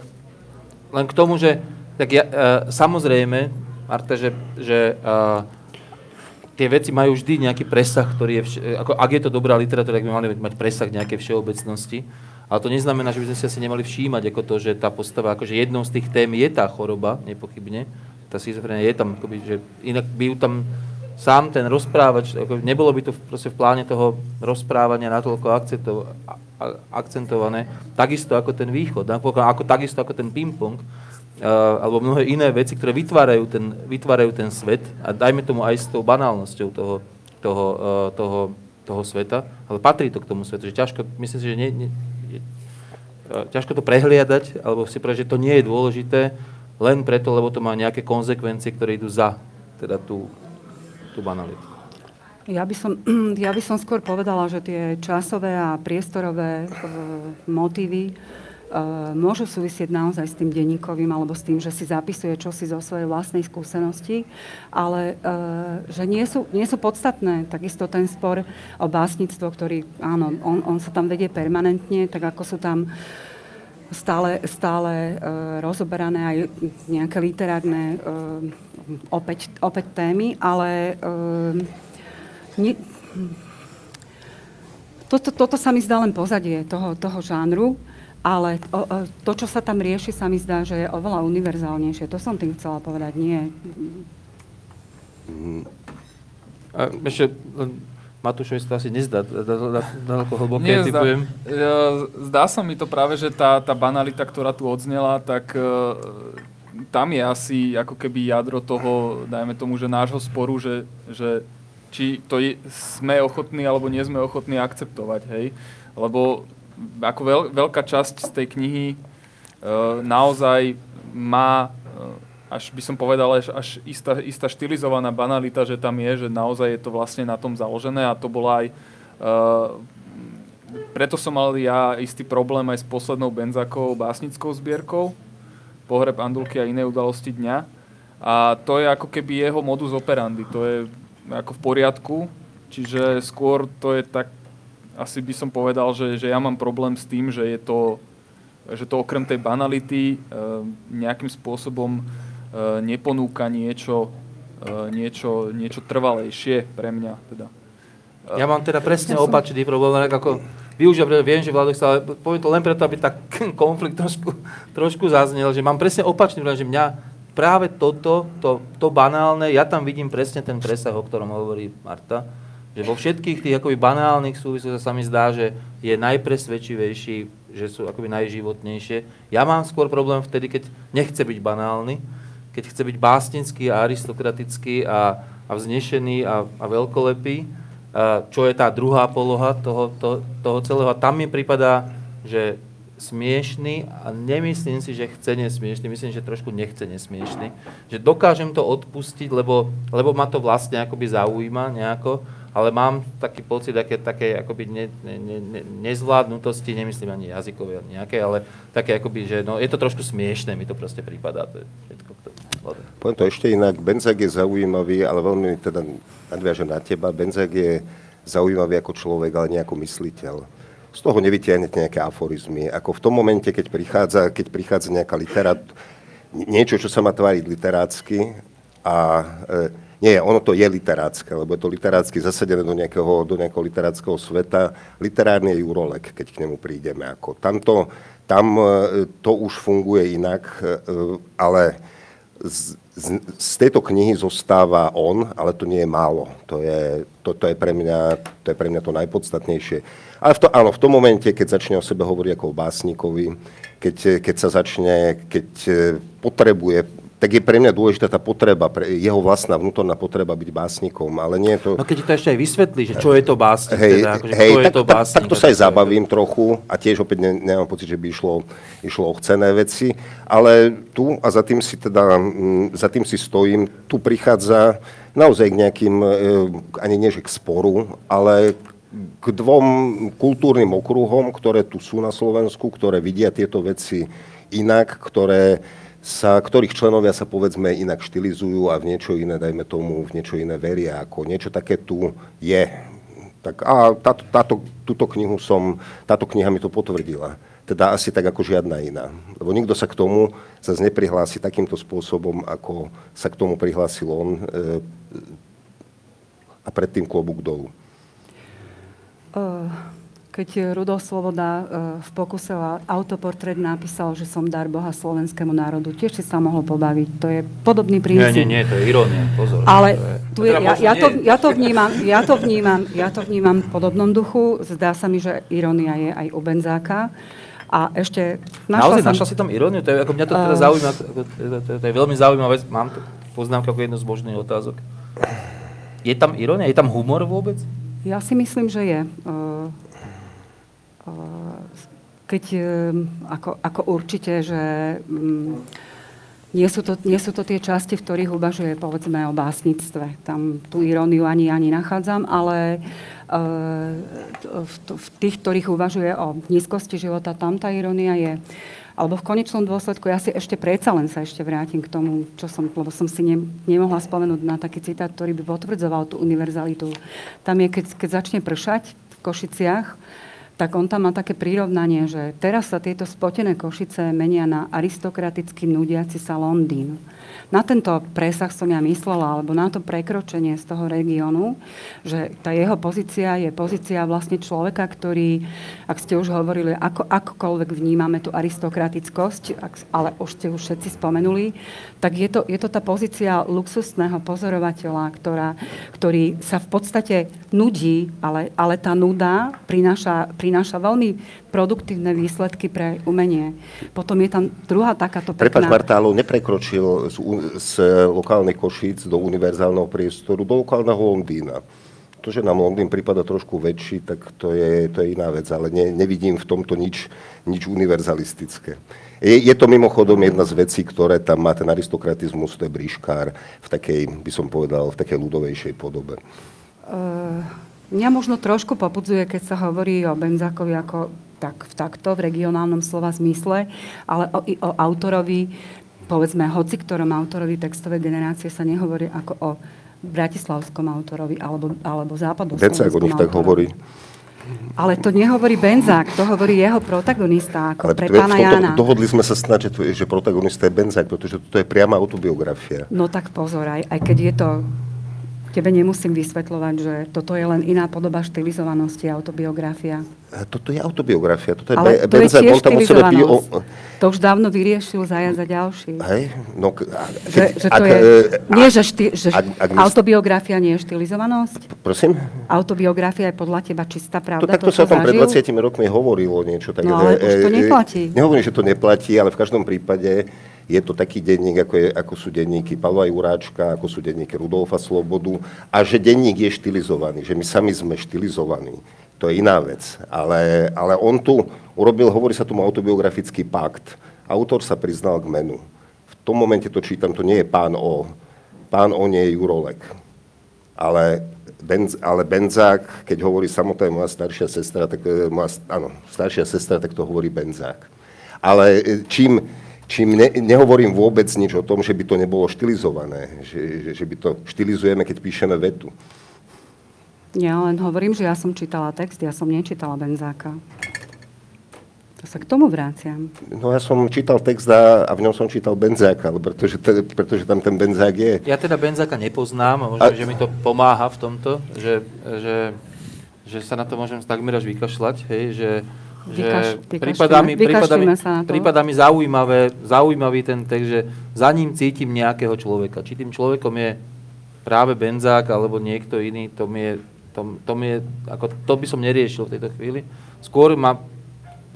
len k tomu, že tak ja, uh, samozrejme, Marta, že, že tie veci majú vždy nejaký presah, ktorý je, vš- ako, ak je to dobrá literatúra, tak by mali mať presah nejaké všeobecnosti. Ale to neznamená, že by sme si asi nemali všímať ako to, že tá postava, akože jednou z tých tém je tá choroba, nepochybne. Tá schizofrenia je tam, akoby, že inak by ju tam sám ten rozprávač, ako nebolo by to v, proste v pláne toho rozprávania natoľko akcento, akcentované, takisto ako ten východ, ako, ako takisto ako ten ping-pong, uh, alebo mnohé iné veci, ktoré vytvárajú ten, vytvárajú ten svet. A dajme tomu aj s tou banálnosťou toho, toho, uh, toho toho sveta, ale patrí to k tomu svetu, že ťažko, myslím si, že nie, nie, ťažko to prehliadať, alebo si povedať, že to nie je dôležité, len preto, lebo to má nejaké konsekvencie, ktoré idú za teda tú, tú banalitu. Ja by, som, ja by som skôr povedala, že tie časové a priestorové e, motívy môžu súvisieť naozaj s tým denníkovým alebo s tým, že si zapisuje čosi zo svojej vlastnej skúsenosti, ale e, že nie sú, nie sú podstatné. Takisto ten spor o básnictvo, ktorý, áno, on, on sa tam vedie permanentne, tak ako sú tam stále, stále e, rozoberané aj nejaké literárne opäť, opäť témy, ale nie, toto, toto sa mi zdá len pozadie toho, toho žánru, ale o, o, to, čo sa tam rieši, sa mi zdá, že je oveľa univerzálnejšie. To som tým chcela povedať, nie. A ešte, Matúšovi sa to asi nezdá, daleko hlboké, Nie, typujem. Zdá, zdá sa mi to práve, že tá, tá banalita, ktorá tu odznela, tak uh, tam je asi ako keby jadro toho, dajme tomu, že nášho sporu, že, že či to je, sme ochotní alebo nie sme ochotní akceptovať, hej. Lebo ako veľ, veľká časť z tej knihy e, naozaj má, e, až by som povedal, až, až istá, istá štilizovaná banalita, že tam je, že naozaj je to vlastne na tom založené a to bola aj... E, preto som mal ja istý problém aj s poslednou Benzakovou básnickou zbierkou, Pohreb Andulky a iné udalosti dňa. A to je ako keby jeho modus operandi. To je ako v poriadku, čiže skôr to je tak, asi by som povedal, že, že ja mám problém s tým, že je to, že to okrem tej banality e, nejakým spôsobom e, neponúka niečo, e, niečo, niečo trvalejšie pre mňa. Teda. Ja mám teda presne opačný problém, ako využijem, viem, že Vladok sa, ale poviem to len preto, aby tak konflikt trošku, trošku zaznel, že mám presne opačný problém, že mňa práve toto, to, to banálne, ja tam vidím presne ten presah, o ktorom hovorí Marta, že vo všetkých tých akoby banálnych súvislostiach sa mi zdá, že je najpresvedčivejší, že sú akoby najživotnejšie. Ja mám skôr problém vtedy, keď nechce byť banálny, keď chce byť básnický a aristokratický a, a vznešený a, a veľkolepý, a čo je tá druhá poloha toho, to, toho celého. A tam mi prípada, že smiešný a nemyslím si, že chce nesmiešný, myslím, že trošku nechce nesmiešný. Že dokážem to odpustiť, lebo, lebo ma to vlastne akoby zaujíma nejako, ale mám taký pocit také, také akoby ne, ne, ne, nezvládnutosti, nemyslím ani jazykové, ani nejaké, ale také akoby, že no, je to trošku smiešné, mi to proste prípadá. To je všetko, to Poviem to ešte inak, Benzak je zaujímavý, ale veľmi teda nadviažem na teba. Benzak je zaujímavý ako človek, ale nie ako mysliteľ z toho nevytiahnete nejaké aforizmy. Ako v tom momente, keď prichádza, keď prichádza nejaká literát, niečo, čo sa má tváriť literátsky a e, nie, ono to je literátske, lebo je to literátsky zasadené do nejakého, do nejakého literátskeho sveta. Literárny je Jurolek, keď k nemu prídeme. Ako tamto, tam e, to už funguje inak, e, ale z, z, z tejto knihy zostáva on, ale to nie je málo. To je, to, to je, pre, mňa, to je pre mňa to najpodstatnejšie ale v to, áno, v tom momente, keď začne o sebe hovoriť ako o básnikovi, keď, keď sa začne, keď e, potrebuje, tak je pre mňa dôležitá tá potreba, pre jeho vlastná vnútorná potreba byť básnikom, ale nie je to... No keď to ešte aj vysvetlí, že čo je to básnik, hej, teda, akože hej, tak, je to básnik. Tak, tak to sa aj zabavím trochu a tiež opäť ne, nemám pocit, že by išlo, išlo o chcené veci, ale tu a za tým si teda, za tým si stojím, tu prichádza naozaj k nejakým, e, ani nie že k sporu, ale k dvom kultúrnym okruhom, ktoré tu sú na Slovensku, ktoré vidia tieto veci inak, ktoré sa, ktorých členovia sa povedzme inak štilizujú a v niečo iné, dajme tomu, v niečo iné veria, ako niečo také tu je. Tak a táto, táto, túto knihu som, táto kniha mi to potvrdila. Teda asi tak ako žiadna iná. Lebo nikto sa k tomu zase neprihlási takýmto spôsobom, ako sa k tomu prihlásil on e, a predtým klobúk dolu. Eh, keď Rudolf Sloboda eh, v pokuse autoportrét napísal, že som dar Boha slovenskému národu, tiež si sa mohol pobaviť. To je podobný princíp. Nie, nie, nie, to je irónia, pozor. Ale tu je, ja, ja, to, ja, to vnímam, ja, to vnímam, ja to vnímam v podobnom duchu. Zdá sa mi, že irónia je aj u Benzáka. A ešte... Našla Naozaj, som... našla si tam iróniu? To je, ako mňa to teda uh... zaujíma, to, je veľmi zaujímavá vec. Mám to poznámka ako jednu z možných otázok. Je tam irónia? Je tam humor vôbec? Ja si myslím, že je. Keď, ako, ako určite, že um, nie sú, to, nie sú to tie časti, v ktorých uvažuje povedzme o básnictve. Tam tú iróniu ani ani nachádzam, ale v, v tých, ktorých uvažuje o nízkosti života, tam tá irónia je. Alebo v konečnom dôsledku, ja si ešte predsa len sa ešte vrátim k tomu, čo som, lebo som si ne, nemohla spomenúť na taký citát, ktorý by potvrdzoval tú univerzalitu. Tam je, keď, keď začne pršať v Košiciach, tak on tam má také prirovnanie, že teraz sa tieto spotené Košice menia na aristokraticky nudiaci sa Londýn. Na tento presah som ja myslela, alebo na to prekročenie z toho regiónu, že tá jeho pozícia je pozícia vlastne človeka, ktorý, ak ste už hovorili, ako, akokoľvek vnímame tú aristokratickosť, ale už ste už všetci spomenuli, tak je to, je to tá pozícia luxusného pozorovateľa, ktorá, ktorý sa v podstate nudí, ale, ale tá nuda prináša, prináša veľmi produktívne výsledky pre umenie. Potom je tam druhá takáto pekná... Prepač, Martálov neprekročil z, z lokálnych Košíc do univerzálneho priestoru, do lokálneho Londýna. To, že nám Londýn prípada trošku väčší, tak to je, to je iná vec, ale ne, nevidím v tomto nič, nič univerzalistické. Je, je to mimochodom jedna z vecí, ktoré tam má ten aristokratizmus, to je bríškár v takej, by som povedal, v takej ľudovejšej podobe. Uh, mňa možno trošku popudzuje, keď sa hovorí o Benzákovi ako tak, takto v regionálnom slova zmysle, ale o, i o autorovi, povedzme, hoci ktorom autorovi textovej generácie sa nehovorí ako o bratislavskom autorovi alebo, alebo o nich tak hovorí. Ale to nehovorí Benzák, to hovorí jeho protagonista, ako Ale pre pána Jana. Dohodli sme sa snáď, že, že protagonista je Benzák, pretože toto je priama autobiografia. No tak pozor, aj, aj keď je to Tebe nemusím vysvetľovať, že toto je len iná podoba štilizovanosti, autobiografia. A toto je autobiografia. Toto je Ale to je tiež štilizovanosť. O... To už dávno vyriešil Zajac za ďalší. Hej? No, a, že, že to ak, je, e, nie, že, šty, že ak, ak autobiografia nie je štilizovanosť? Prosím? Autobiografia je podľa teba čistá pravda? To, takto to, sa o tom pred 20 rokmi hovorilo niečo. Tak, no ale e, už to neplatí. E, nehovorím, že to neplatí, ale v každom prípade je to taký denník, ako, je, ako sú denníky Pavla Juráčka, ako sú denníky Rudolfa Slobodu a že denník je štilizovaný, že my sami sme štilizovaní. To je iná vec. Ale, ale on tu urobil, hovorí sa tomu autobiografický pakt. Autor sa priznal k menu. V tom momente to čítam, to nie je pán O. Pán O nie je Jurolek. Ale, Benz, ale Benzák, keď hovorí samotná moja staršia sestra, tak, e, moja, áno, staršia sestra, tak to hovorí Benzák. Ale e, čím, Čím ne, nehovorím vôbec nič o tom, že by to nebolo štilizované, že, že, že by to štilizujeme, keď píšeme vetu. Ja len hovorím, že ja som čítala text, ja som nečítala Benzáka. To sa k tomu vráciam. No ja som čítal text a, a v ňom som čítal Benzáka, pretože, te, pretože tam ten Benzák je. Ja teda Benzáka nepoznám a možno, a... že mi to pomáha v tomto, že, že, že sa na to môžem takmer až vykašľať, hej, že, že prípada mi, prípada, mi, prípada mi zaujímavé, zaujímavý ten text, že za ním cítim nejakého človeka. Či tým človekom je práve Benzák alebo niekto iný, to mi je, to, to, mi je, ako, to by som neriešil v tejto chvíli. Skôr ma,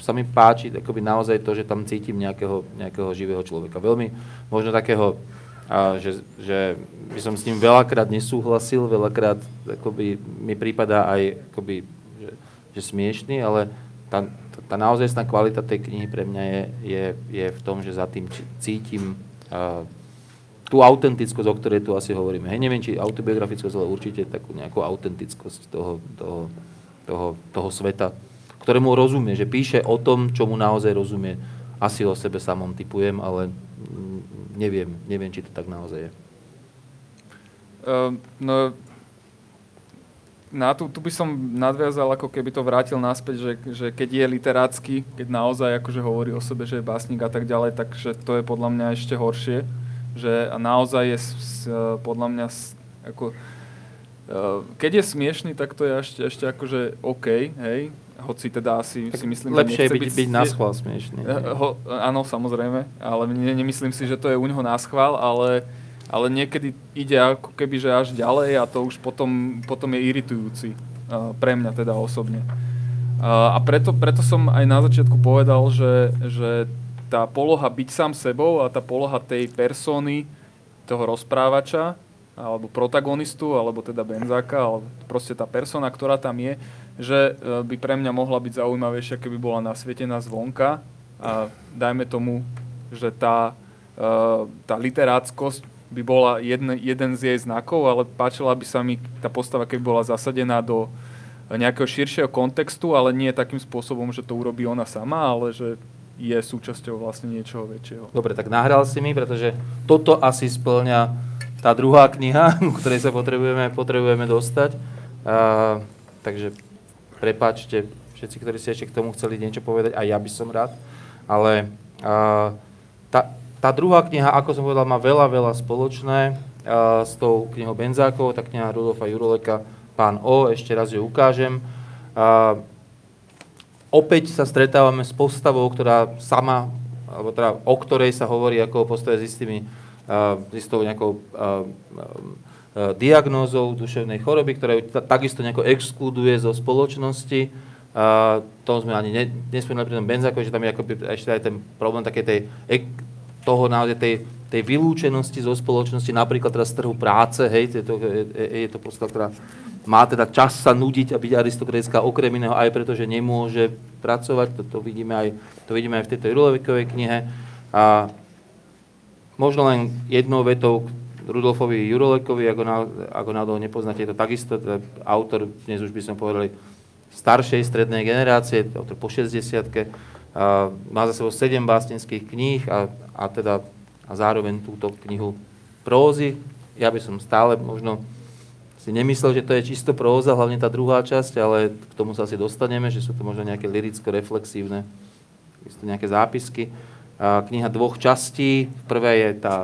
sa mi páči akoby naozaj to, že tam cítim nejakého, nejakého živého človeka. Veľmi možno takého, a, že, že by som s ním veľakrát nesúhlasil, veľakrát akoby, mi prípada aj akoby, že, že smiešný, ale tá, tá naozajstná kvalita tej knihy pre mňa je, je, je v tom, že za tým cítim uh, tú autentickosť, o ktorej tu asi hovoríme. Hej, neviem, či autobiografickosť, ale určite takú nejakú autentickosť toho, toho, toho, toho sveta, ktorému rozumie, že píše o tom, čo mu naozaj rozumie. Asi o sebe samom typujem, ale neviem, neviem, či to tak naozaj je. Uh, no, na tu, tu by som nadviazal, ako keby to vrátil naspäť, že, že keď je literácky, keď naozaj akože hovorí o sebe, že je básnik a tak ďalej, takže to je podľa mňa ešte horšie. Že naozaj je podľa mňa ako, e, keď je smiešný, tak to je ešte, ešte akože OK, hej, hoci teda asi tak si myslím, lepšie že byť, byť, byť na schvál smiešný. Ho, áno, samozrejme, ale ne, nemyslím si, že to je u neho na schvál, ale ale niekedy ide ako keby, že až ďalej a to už potom, potom je iritujúci. Pre mňa teda osobne. A preto, preto som aj na začiatku povedal, že, že tá poloha byť sám sebou a tá poloha tej persony, toho rozprávača, alebo protagonistu, alebo teda Benzáka, alebo proste tá persona, ktorá tam je, že e, by pre mňa mohla byť zaujímavejšia, keby bola nasvietená zvonka a dajme tomu, že tá, e, tá literáckosť by bola jedne, jeden z jej znakov, ale páčila by sa mi tá postava, keby bola zasadená do nejakého širšieho kontextu, ale nie takým spôsobom, že to urobí ona sama, ale že je súčasťou vlastne niečoho väčšieho. Dobre, tak nahral si mi, pretože toto asi splňa tá druhá kniha, ktorej sa potrebujeme, potrebujeme dostať. Uh, takže prepáčte všetci, ktorí si ešte k tomu chceli niečo povedať, a ja by som rád. Ale uh, tá, tá druhá kniha, ako som povedal, má veľa, veľa spoločné uh, s tou knihou Benzákov, tá kniha Rudolfa Juroleka, Pán O, ešte raz ju ukážem. Uh, opäť sa stretávame s postavou, ktorá sama, alebo teda o ktorej sa hovorí ako o postave s istými, uh, s istou nejakou diagnózou duševnej choroby, ktorá ju takisto nejako exkluduje zo spoločnosti. Uh, to sme ani ne, nespomínali pri tom Benzákovi, že tam je ako ešte aj ten problém také tej, toho naozaj tej, tej vylúčenosti zo spoločnosti, napríklad teraz z trhu práce, hej, je to, je, je to postava, ktorá má teda čas sa nudiť a byť aristokratická okrem iného aj preto, že nemôže pracovať, to, to, vidíme, aj, to vidíme aj v tejto Jurolekovej knihe. A možno len jednou vetou Rudolfovi Jurolekovi, ako, na, ako náhodou nepoznáte, je to takisto to autor, dnes už by som povedali, staršej strednej generácie, autor po 60 a má za sebou 7 básnických kníh a, a teda a zároveň túto knihu prózy. Ja by som stále možno si nemyslel, že to je čisto próza, hlavne tá druhá časť, ale k tomu sa asi dostaneme, že sú to možno nejaké liricko-reflexívne nejaké zápisky. A kniha dvoch častí. V prvej je tá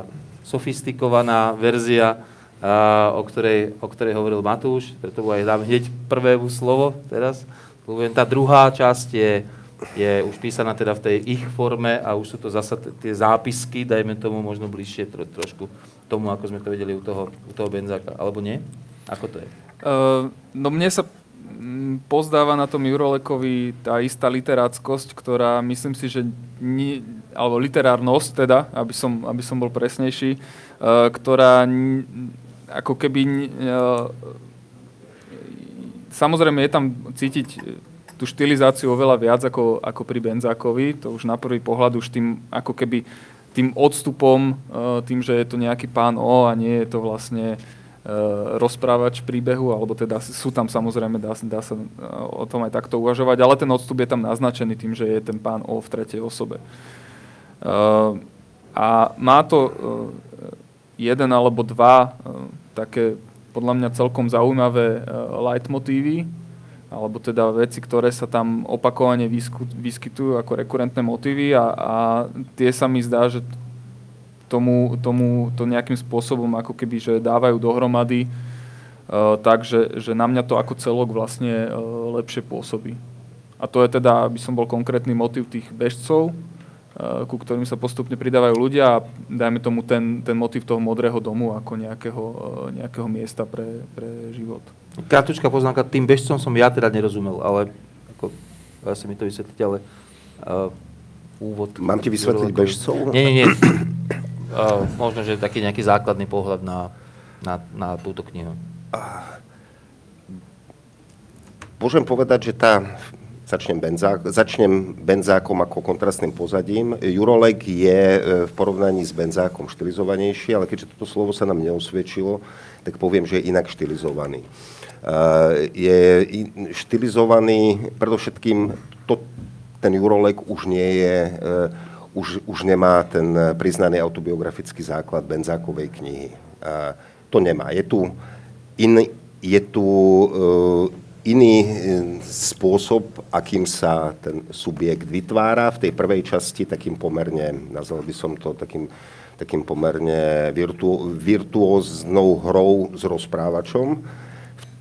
sofistikovaná verzia, a, o, ktorej, o ktorej hovoril Matúš, preto aj dám hneď prvému slovo teraz. Tá druhá časť je, je už písaná teda v tej ich forme a už sú to zase tie zápisky, dajme tomu možno bližšie tro, trošku tomu, ako sme to vedeli u toho, u toho Benzáka, alebo nie? Ako to je? Uh, no mne sa pozdáva na tom Jurolekovi tá istá literáckosť, ktorá myslím si, že ni, alebo literárnosť teda, aby som, aby som bol presnejší, uh, ktorá ni, ako keby uh, samozrejme je tam cítiť tú štilizáciu oveľa viac ako, ako pri Benzákovi, to už na prvý pohľad už tým ako keby tým odstupom, tým, že je to nejaký pán O a nie je to vlastne Eh, rozprávač príbehu, alebo teda sú tam samozrejme, dá, dá sa eh, o tom aj takto uvažovať, ale ten odstup je tam naznačený tým, že je ten pán O v tretej osobe. A má to jeden alebo dva také podľa mňa celkom zaujímavé leitmotívy, alebo teda veci, ktoré sa tam opakovane vyskytujú ako rekurentné motívy a, a tie sa mi zdá, že tomu, tomu to nejakým spôsobom ako keby, že dávajú dohromady, uh, tak, že, že na mňa to ako celok vlastne uh, lepšie pôsobí. A to je teda, aby som bol konkrétny motiv tých bežcov, uh, ku ktorým sa postupne pridávajú ľudia a dajme tomu ten, ten motiv toho modrého domu ako nejakého, uh, nejakého miesta pre, pre život. Krátučká poznámka, tým bežcom som ja teda nerozumel, ale ako, ja si mi to vysvetliť, ale uh, úvod... Mám ti vysvetliť bežcov? Nie, nie, nie. Uh, možno, že taký nejaký základný pohľad na, na, na túto knihu. Môžem povedať, že tá, začnem, benzák, začnem benzákom ako kontrastným pozadím. Jurolek je e, v porovnaní s benzákom štilizovanejší, ale keďže toto slovo sa nám neosvedčilo, tak poviem, že je inak štilizovaný. Uh, je štilizovaný, predovšetkým to, ten Jurolek už nie je uh, už, už nemá ten eh, priznaný autobiografický základ Benzákovej knihy. To nemá. Je tu, in, je tu uh, iný eh, spôsob, akým sa ten subjekt vytvára. V tej prvej časti takým pomerne, nazval by som to takým, takým pomerne virtu, virtuóznou hrou s rozprávačom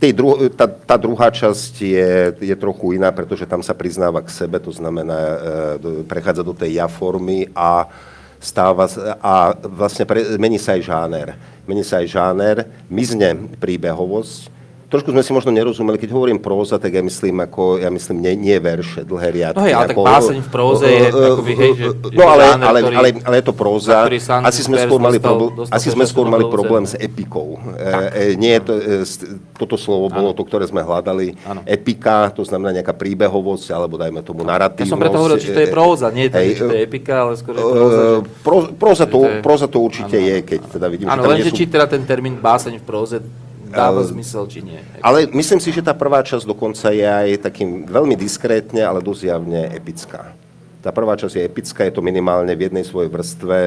tej dru- tá, tá druhá časť je, je trochu iná, pretože tam sa priznáva k sebe, to znamená, e, prechádza do tej ja formy a stáva a vlastne pre, mení sa aj žáner. Mení sa aj žáner, mizne príbehovosť, trošku sme si možno nerozumeli, keď hovorím próza, tak ja myslím, ako, ja myslím nie, nie verše, dlhé riadky. No hej, ale ako, tak báseň v próze je akoby, hej, že... No ale, ale, ale, ale je to próza. Asi sme skôr mali, problém, asi sme skôr mali problém s epikou. E, nie je to, e, toto slovo bolo to, ktoré sme hľadali. Ano. Epika, to znamená nejaká príbehovosť, alebo dajme tomu narratívnosť. Ja som preto hovoril, či to je próza, nie je to, či to je epika, ale skôr je próza. Že... Próza, to, próza to určite ano, je, keď teda vidím, ano, že tam lenže sú... či teda ten termín báseň v próze dáva uh, zmysel, či nie. Ale myslím si, že tá prvá časť dokonca je aj takým veľmi diskrétne, ale dosť javne epická. Tá prvá časť je epická, je to minimálne v jednej svojej vrstve,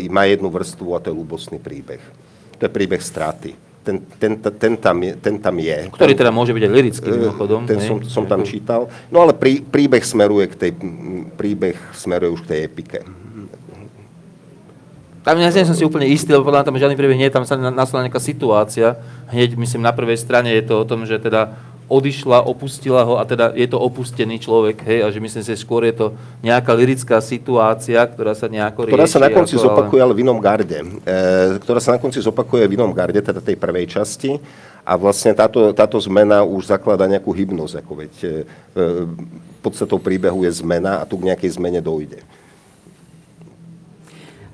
e, má jednu vrstvu a to je ľubostný príbeh. To je príbeh straty. Ten, ten, ten, tam, je, ten tam je. Ktorý teda môže byť aj lirický mimochodom. Ten som, som tam čítal. No ale prí, príbeh smeruje k tej, príbeh smeruje už k tej epike. Tam ja nie som si úplne istý, lebo podľa tam žiadny príbeh nie je, tam sa nastala nejaká situácia. Hneď, myslím, na prvej strane je to o tom, že teda odišla, opustila ho a teda je to opustený človek, hej, a že myslím si, že skôr je to nejaká lirická situácia, ktorá sa nejako rieši. Ktorá sa na konci ako, zopakuje ale v inom garde. E, ktorá sa na konci zopakuje v inom garde, teda tej prvej časti. A vlastne táto, táto zmena už zaklada nejakú hybnosť, ako veď e, podstatou príbehu je zmena a tu k nejakej zmene dojde.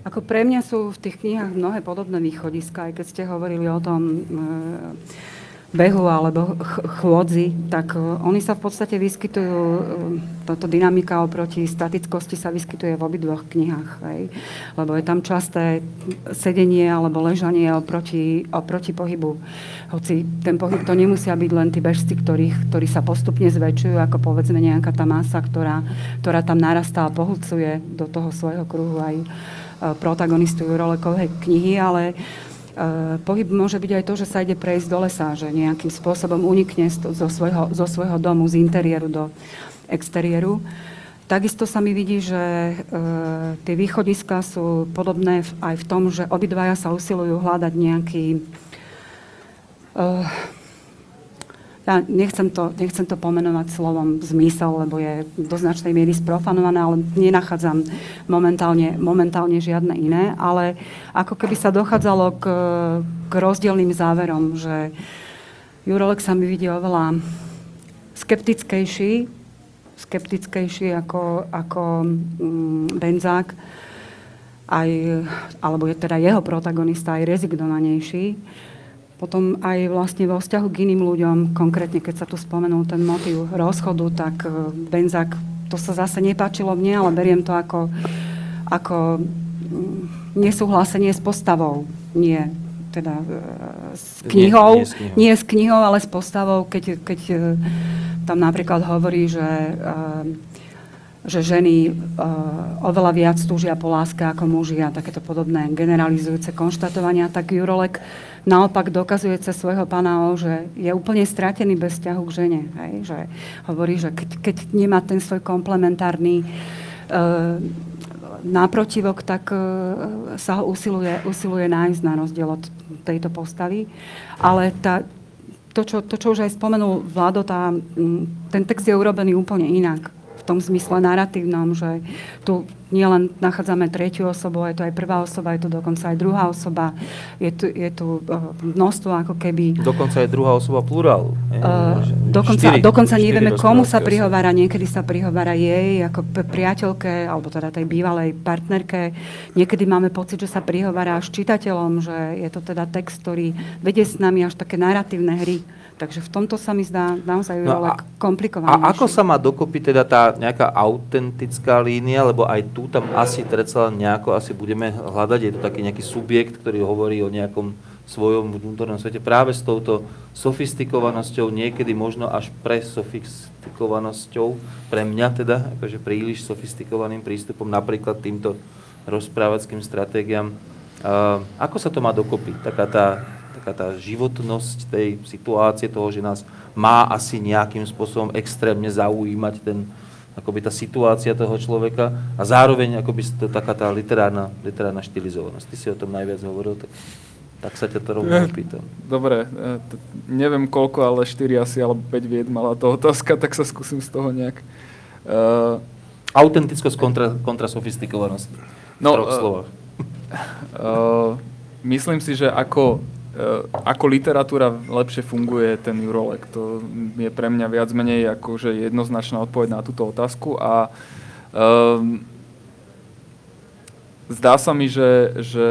Ako pre mňa sú v tých knihách mnohé podobné východiska, aj keď ste hovorili o tom e, behu alebo ch- chôdzi, tak e, oni sa v podstate vyskytujú, e, táto dynamika oproti statickosti sa vyskytuje v obidvoch knihách, hej? lebo je tam časté sedenie alebo ležanie oproti, oproti pohybu. Hoci ten pohyb to nemusia byť len tí bežci, ktorých, ktorí sa postupne zväčšujú, ako povedzme nejaká tá masa, ktorá, ktorá tam narastá a pohľcuje do toho svojho kruhu aj protagonistu Jurolekovej knihy, ale uh, pohyb môže byť aj to, že sa ide prejsť do lesa, že nejakým spôsobom unikne zo svojho, zo svojho domu, z interiéru do exteriéru. Takisto sa mi vidí, že e, tie východiska sú podobné v, aj v tom, že obidvaja sa usilujú hľadať nejaký e, ja nechcem to, nechcem to pomenovať slovom zmysel, lebo je do značnej miery sprofanované, ale nenachádzam momentálne, momentálne žiadne iné, ale ako keby sa dochádzalo k, k rozdielným záverom, že Jurolek sa mi vidí oveľa skeptickejší, skeptickejší ako, ako mm, Benzák, aj, alebo je teda jeho protagonista aj rezignovanejší. Potom aj vlastne vo vzťahu k iným ľuďom, konkrétne keď sa tu spomenul ten motív rozchodu, tak e, Benzak, to sa zase nepáčilo mne, ale beriem to ako, ako mm, nesúhlasenie s postavou. Nie teda e, s knihou, nie, nie, s knihou. nie s knihou, ale s postavou, keď, keď e, tam napríklad hovorí, že že ženy uh, oveľa viac túžia po láske ako muži a takéto podobné generalizujúce konštatovania, tak Jurolek naopak dokazuje cez svojho pána O, že je úplne stratený bez vzťahu k žene. Hej? Že hovorí, že keď, keď nemá ten svoj komplementárny uh, náprotivok, tak uh, sa ho usiluje, usiluje nájsť na rozdiel od tejto postavy. Ale tá, to, čo, to, čo už aj spomenul Vlado, tá, ten text je urobený úplne inak tom zmysle narratívnom, že tu nielen nachádzame tretiu osobu, je to aj prvá osoba, je to dokonca aj druhá osoba, je tu, je tu eh, množstvo ako keby... Dokonca je druhá osoba plurál. Uh, dokonca, štyri, dokonca nevieme, komu sa prihovára, niekedy sa prihovára jej ako priateľke, alebo teda tej bývalej partnerke. Niekedy máme pocit, že sa prihovára až čitateľom, že je to teda text, ktorý vedie s nami až také narratívne hry. Takže v tomto sa mi zdá naozaj no a, komplikované. A ako sa má dokopy teda tá nejaká autentická línia, lebo aj tu tam asi predsa nejako asi budeme hľadať, je to taký nejaký subjekt, ktorý hovorí o nejakom svojom vnútornom svete práve s touto sofistikovanosťou, niekedy možno až pre sofistikovanosťou, pre mňa teda, akože príliš sofistikovaným prístupom, napríklad týmto rozprávackým stratégiám. Uh, ako sa to má dokopy? Taká tá taká tá životnosť tej situácie, toho, že nás má asi nejakým spôsobom extrémne zaujímať ten, akoby tá situácia toho človeka a zároveň akoby to taká tá literárna, literárna štilizovanosť. Ty si o tom najviac hovoril, tak, tak sa ťa to rovno opýtam. Dobre, e, t- neviem koľko, ale 4 asi, alebo 5 vied mala to otázka, tak sa skúsim z toho nejak... Uh, Autentickosť kontra, kontra sofistikovanosť. No, v troch uh, slovách. Uh, myslím si, že ako ako literatúra lepšie funguje ten Jurolek. To je pre mňa viac menej akože jednoznačná odpoveď na túto otázku a um, zdá sa mi, že, že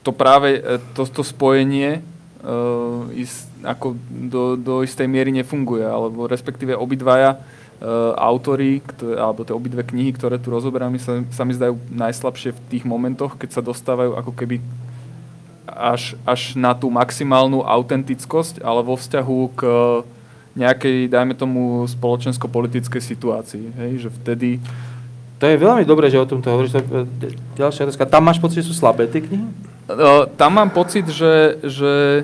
to práve to, to spojenie uh, is, ako do, do istej miery nefunguje, alebo respektíve obidvaja uh, autory, alebo tie obidve knihy, ktoré tu rozoberáme, sa, sa mi zdajú najslabšie v tých momentoch, keď sa dostávajú ako keby až, až na tú maximálnu autentickosť, ale vo vzťahu k nejakej, dajme tomu, spoločensko-politickej situácii. Hej? Že vtedy... To je veľmi dobré, že o tomto hovoríš. Ďalšia otázka. Tam máš pocit, že sú slabé tie knihy? tam mám pocit, že, že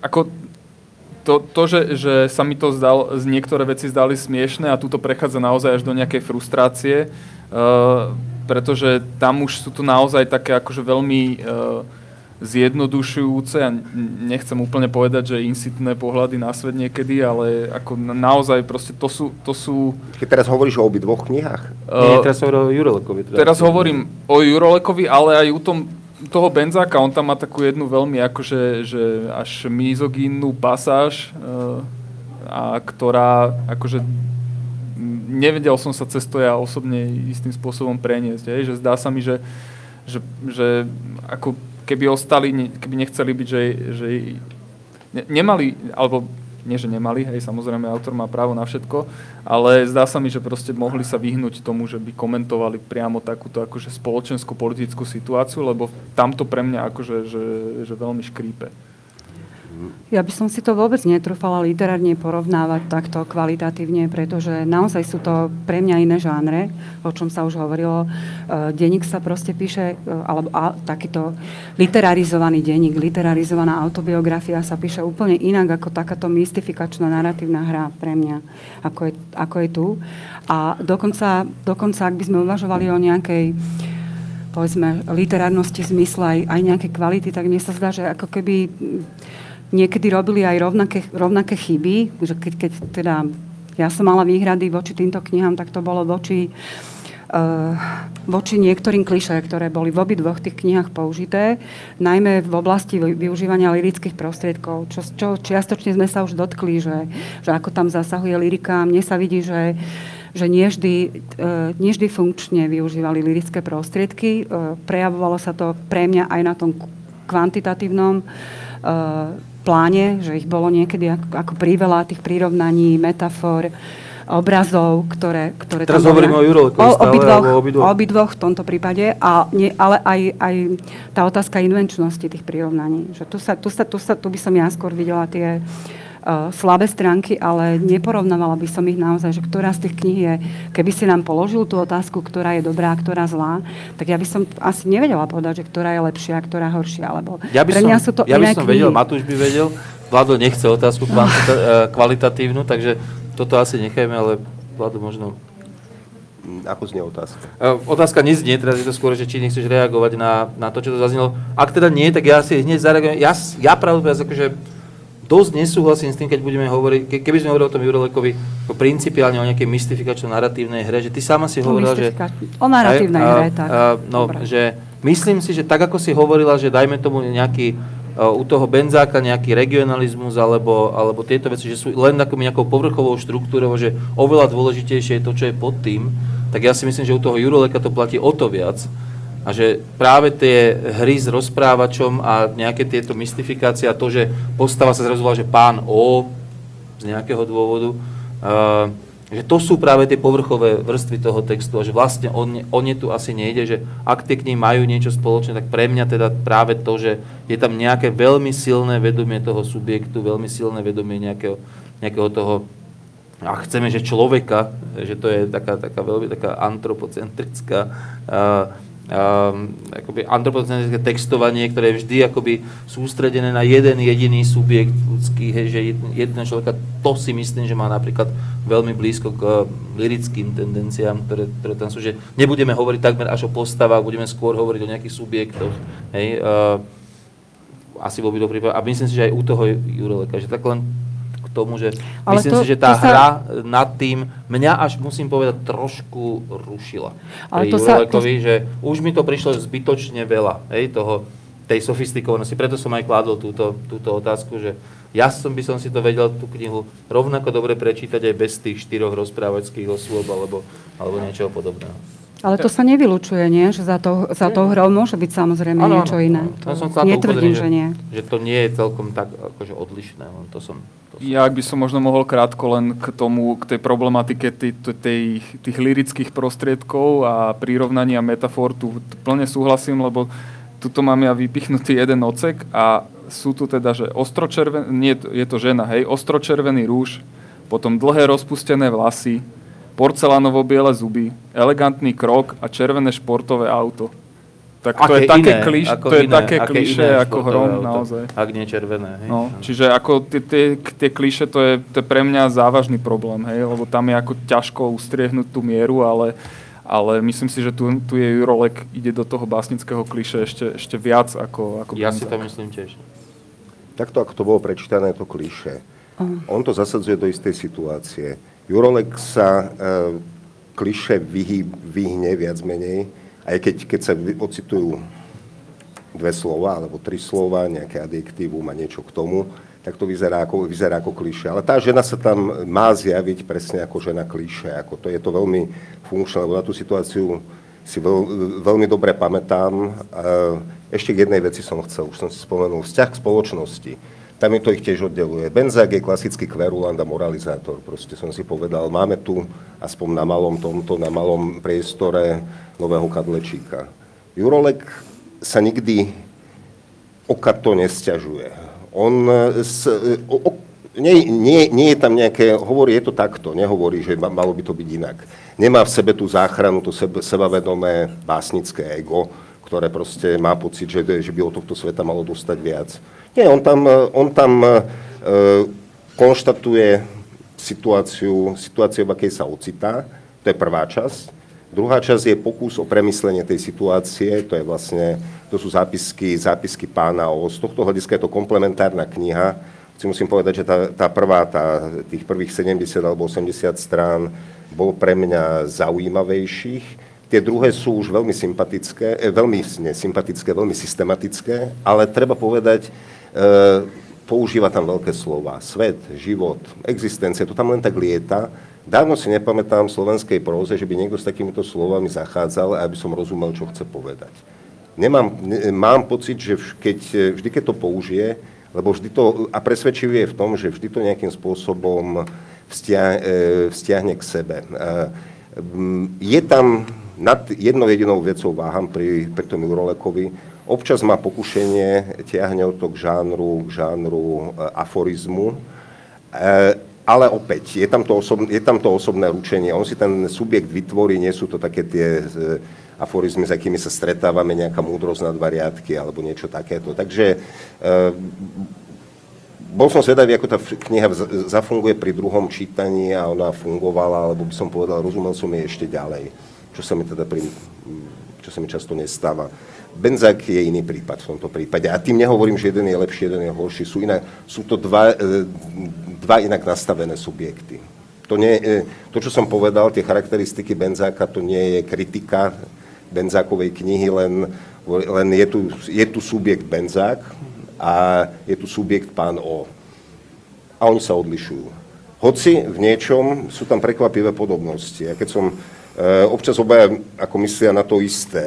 ako to, to že, že sa mi to zdal, z niektoré veci zdali smiešne a túto prechádza naozaj až do nejakej frustrácie, uh, pretože tam už sú to naozaj také akože veľmi uh, zjednodušujúce a nechcem úplne povedať, že insitné pohľady na svet niekedy, ale ako naozaj proste to sú... To sú Keď teraz hovoríš o obidvoch knihách? Uh, Nie, teraz hovorím o Jurolekovi. Teda. Teraz hovorím o Jurolekovi, ale aj o tom toho Benzáka, on tam má takú jednu veľmi akože že až mizogínnu pasáž, uh, a ktorá akože nevedel som sa cez to ja osobne istým spôsobom preniesť. Hej? Že zdá sa mi, že, že, že ako keby ostali, keby nechceli byť, že, že ne, nemali, alebo nie, že nemali, hej, samozrejme autor má právo na všetko, ale zdá sa mi, že proste mohli sa vyhnúť tomu, že by komentovali priamo takúto akože spoločenskú politickú situáciu, lebo tamto pre mňa akože že, že veľmi škrípe. Ja by som si to vôbec netrúfala literárne porovnávať takto kvalitatívne, pretože naozaj sú to pre mňa iné žánre, o čom sa už hovorilo. E, denník sa proste píše, e, alebo a, takýto literarizovaný denník, literarizovaná autobiografia sa píše úplne inak ako takáto mystifikačná narratívna hra pre mňa, ako je, ako je tu. A dokonca, dokonca, ak by sme uvažovali o nejakej povedzme, literárnosti zmysle aj, aj nejaké kvality, tak mne sa zdá, že ako keby niekedy robili aj rovnaké, rovnaké chyby, že keď, keď teda ja som mala výhrady voči týmto knihám, tak to bolo voči, uh, voči niektorým kliše, ktoré boli v obidvoch tých knihách použité, najmä v oblasti využívania lirických prostriedkov, čo, čo čiastočne sme sa už dotkli, že, že ako tam zasahuje lirika. Mne sa vidí, že že nie vždy, vždy funkčne využívali lirické prostriedky. Uh, prejavovalo sa to pre mňa aj na tom kvantitatívnom pláne, že ich bolo niekedy ako, ako priveľa tých prirovnaní, metafor, obrazov, ktoré, ktoré Teraz hovoríme o Jurolekovi o, obidvoch, o obidvoch. obidvoch v tomto prípade, a nie, ale aj, aj tá otázka invenčnosti tých prirovnaní. Že tu, sa, tu, sa, tu, sa, tu by som ja skôr videla tie, uh, slabé stránky, ale neporovnávala by som ich naozaj, že ktorá z tých kníh je, keby si nám položil tú otázku, ktorá je dobrá a ktorá zlá, tak ja by som asi nevedela povedať, že ktorá je lepšia a ktorá horšia, alebo ja by pre mňa som, sú to ja by som knihy. vedel, Matúš by vedel, Vlado nechce otázku kvantita- eh, kvalitatívnu, takže toto asi nechajme, ale Vlado možno ako znie otázka? Uh, otázka neznie, teraz je to skôr, že či nechceš reagovať na, na to, čo to zaznelo. Ak teda nie, tak ja si hneď zareagujem. Ja, ja pravdu akože dosť nesúhlasím s tým, keď budeme hovoriť, ke, keby sme hovorili o tom Jurolekovi principiálne o nejakej mystifikačno-naratívnej hre, že ty sama si hovorila, že... O naratívnej hre, tak. A, no, Dobre. že myslím si, že tak ako si hovorila, že dajme tomu nejaký u toho benzáka nejaký regionalizmus alebo, alebo tieto veci, že sú len ako nejakou povrchovou štruktúrou, že oveľa dôležitejšie je to, čo je pod tým, tak ja si myslím, že u toho Juroleka to platí o to viac, a že práve tie hry s rozprávačom a nejaké tieto mystifikácie a to, že postava sa zrazu že pán O z nejakého dôvodu, uh, že to sú práve tie povrchové vrstvy toho textu a že vlastne o ne, o ne tu asi nejde, že ak tie knihy majú niečo spoločné, tak pre mňa teda práve to, že je tam nejaké veľmi silné vedomie toho subjektu, veľmi silné vedomie nejakého, nejakého toho a chceme, že človeka, že to je taká, taká veľmi taká antropocentrická uh, um, akoby antropocentrické textovanie, ktoré je vždy akoby sústredené na jeden jediný subjekt ľudský, hej, že jeden človeka, to si myslím, že má napríklad veľmi blízko k uh, lirickým tendenciám, ktoré, ktoré tam sú, že nebudeme hovoriť takmer až o postavách, budeme skôr hovoriť o nejakých subjektoch, hej, uh, asi bol by dobrý, a myslím si, že aj u toho Jureleka, že tak len k tomu, že Ale myslím to, si, že tá hra sa... nad tým mňa až musím povedať trošku rušila. Ale to sa, to... že už mi to prišlo zbytočne veľa, hej, toho, tej sofistikovanosti. Preto som aj kládol túto, túto otázku, že ja som by som si to vedel tú knihu rovnako dobre prečítať aj bez tých štyroch rozprávačských osôb alebo, alebo niečoho podobného. Ale to sa nevylučuje, nie? Že za, to, za tou hrou môže byť samozrejme ano, niečo iné. To som netvrdím, že, že nie. Že to nie je celkom tak akože odlišné. To som, to som... Ja ak by som možno mohol krátko len k tomu, k tej problematike tej, tej, tých lirických prostriedkov a prirovnania metafor, tu plne súhlasím, lebo tuto mám ja vypichnutý jeden ocek a sú tu teda, že ostročervený, nie, je to žena, hej, ostročervený rúž, potom dlhé rozpustené vlasy, porcelánovo-biele zuby, elegantný krok a červené športové auto. Tak to aké je také, iné, kliš, to je také kliše ako hrom, auto, naozaj. Ak nie červené. Hej? No, čiže ako tie, tie, tie kliše, to je, to je pre mňa závažný problém, hej, lebo tam je ako ťažko ustriehnúť tú mieru, ale, ale myslím si, že tu, tu je Jurolek, ide do toho básnického kliše ešte, ešte viac ako, ako Ja si to myslím tiež. Takto, ako to bolo prečítané, to kliše. On to zasadzuje do istej situácie Jurolek sa e, kliše vyhy, vyhne viac menej, aj keď, keď sa ocitujú dve slova alebo tri slova, nejaké adjektívum a niečo k tomu, tak to vyzerá ako, vyzerá ako kliše. Ale tá žena sa tam má zjaviť presne ako žena kliše. Ako to je to veľmi funkčné, lebo na tú situáciu si veľ, veľmi dobre pamätám. Ešte k jednej veci som chcel, už som si spomenul, vzťah k spoločnosti tam je to ich tiež oddeluje. Benzák je klasický kverulant a moralizátor. Proste som si povedal, máme tu aspoň na malom tomto, na malom priestore nového kadlečíka. Jurolek sa nikdy okato nesťažuje. On s, o, o, nie, nie, nie je tam nejaké, hovorí, je to takto, nehovorí, že malo by to byť inak. Nemá v sebe tú záchranu, to sebe, sebavedomé básnické ego, ktoré proste má pocit, že, že by od tohto sveta malo dostať viac nie, on tam, on tam e, konštatuje situáciu, situáciu, v akej sa ocitá. To je prvá časť. Druhá časť je pokus o premyslenie tej situácie, to je vlastne, to sú zápisky, zápisky pána O. Z tohto hľadiska je to komplementárna kniha. Si musím povedať, že tá, tá prvá, tá, tých prvých 70 alebo 80 strán bol pre mňa zaujímavejších. Tie druhé sú už veľmi sympatické, eh, veľmi sympatické, veľmi systematické, ale treba povedať, E, používa tam veľké slova. Svet, život, existencia, to tam len tak lieta. Dávno si nepamätám v slovenskej próze, že by niekto s takýmito slovami zachádzal, aby som rozumel, čo chce povedať. Nemám, ne, mám pocit, že keď, vždy, keď to použije, lebo vždy to, a presvedčivý je v tom, že vždy to nejakým spôsobom e, vzťahne k sebe. E, je tam nad jednou jedinou vecou váham pri, pri tom Jurolekovi, Občas má pokušenie, tiahne to k žánru, k žánru e, aforizmu, e, ale opäť, je tam, to osobné, je tam to osobné ručenie. On si ten subjekt vytvorí, nie sú to také tie e, aforizmy, s akými sa stretávame, nejaká múdrosť na dva riadky alebo niečo takéto. Takže bol som svedavý, ako tá kniha zafunguje pri druhom čítaní a ona fungovala, alebo by som povedal, rozumel som jej ešte ďalej, čo sa mi teda pri, čo sa mi často nestáva. Benzák je iný prípad v tomto prípade. A tým nehovorím, že jeden je lepší, jeden je horší. Sú, inak, sú to dva, e, dva inak nastavené subjekty. To, nie, to, čo som povedal, tie charakteristiky Benzáka, to nie je kritika Benzákovej knihy, len, len je, tu, je tu subjekt Benzák a je tu subjekt pán O. A oni sa odlišujú. Hoci v niečom sú tam prekvapivé podobnosti. Ja keď som občas obaja ako myslia na to isté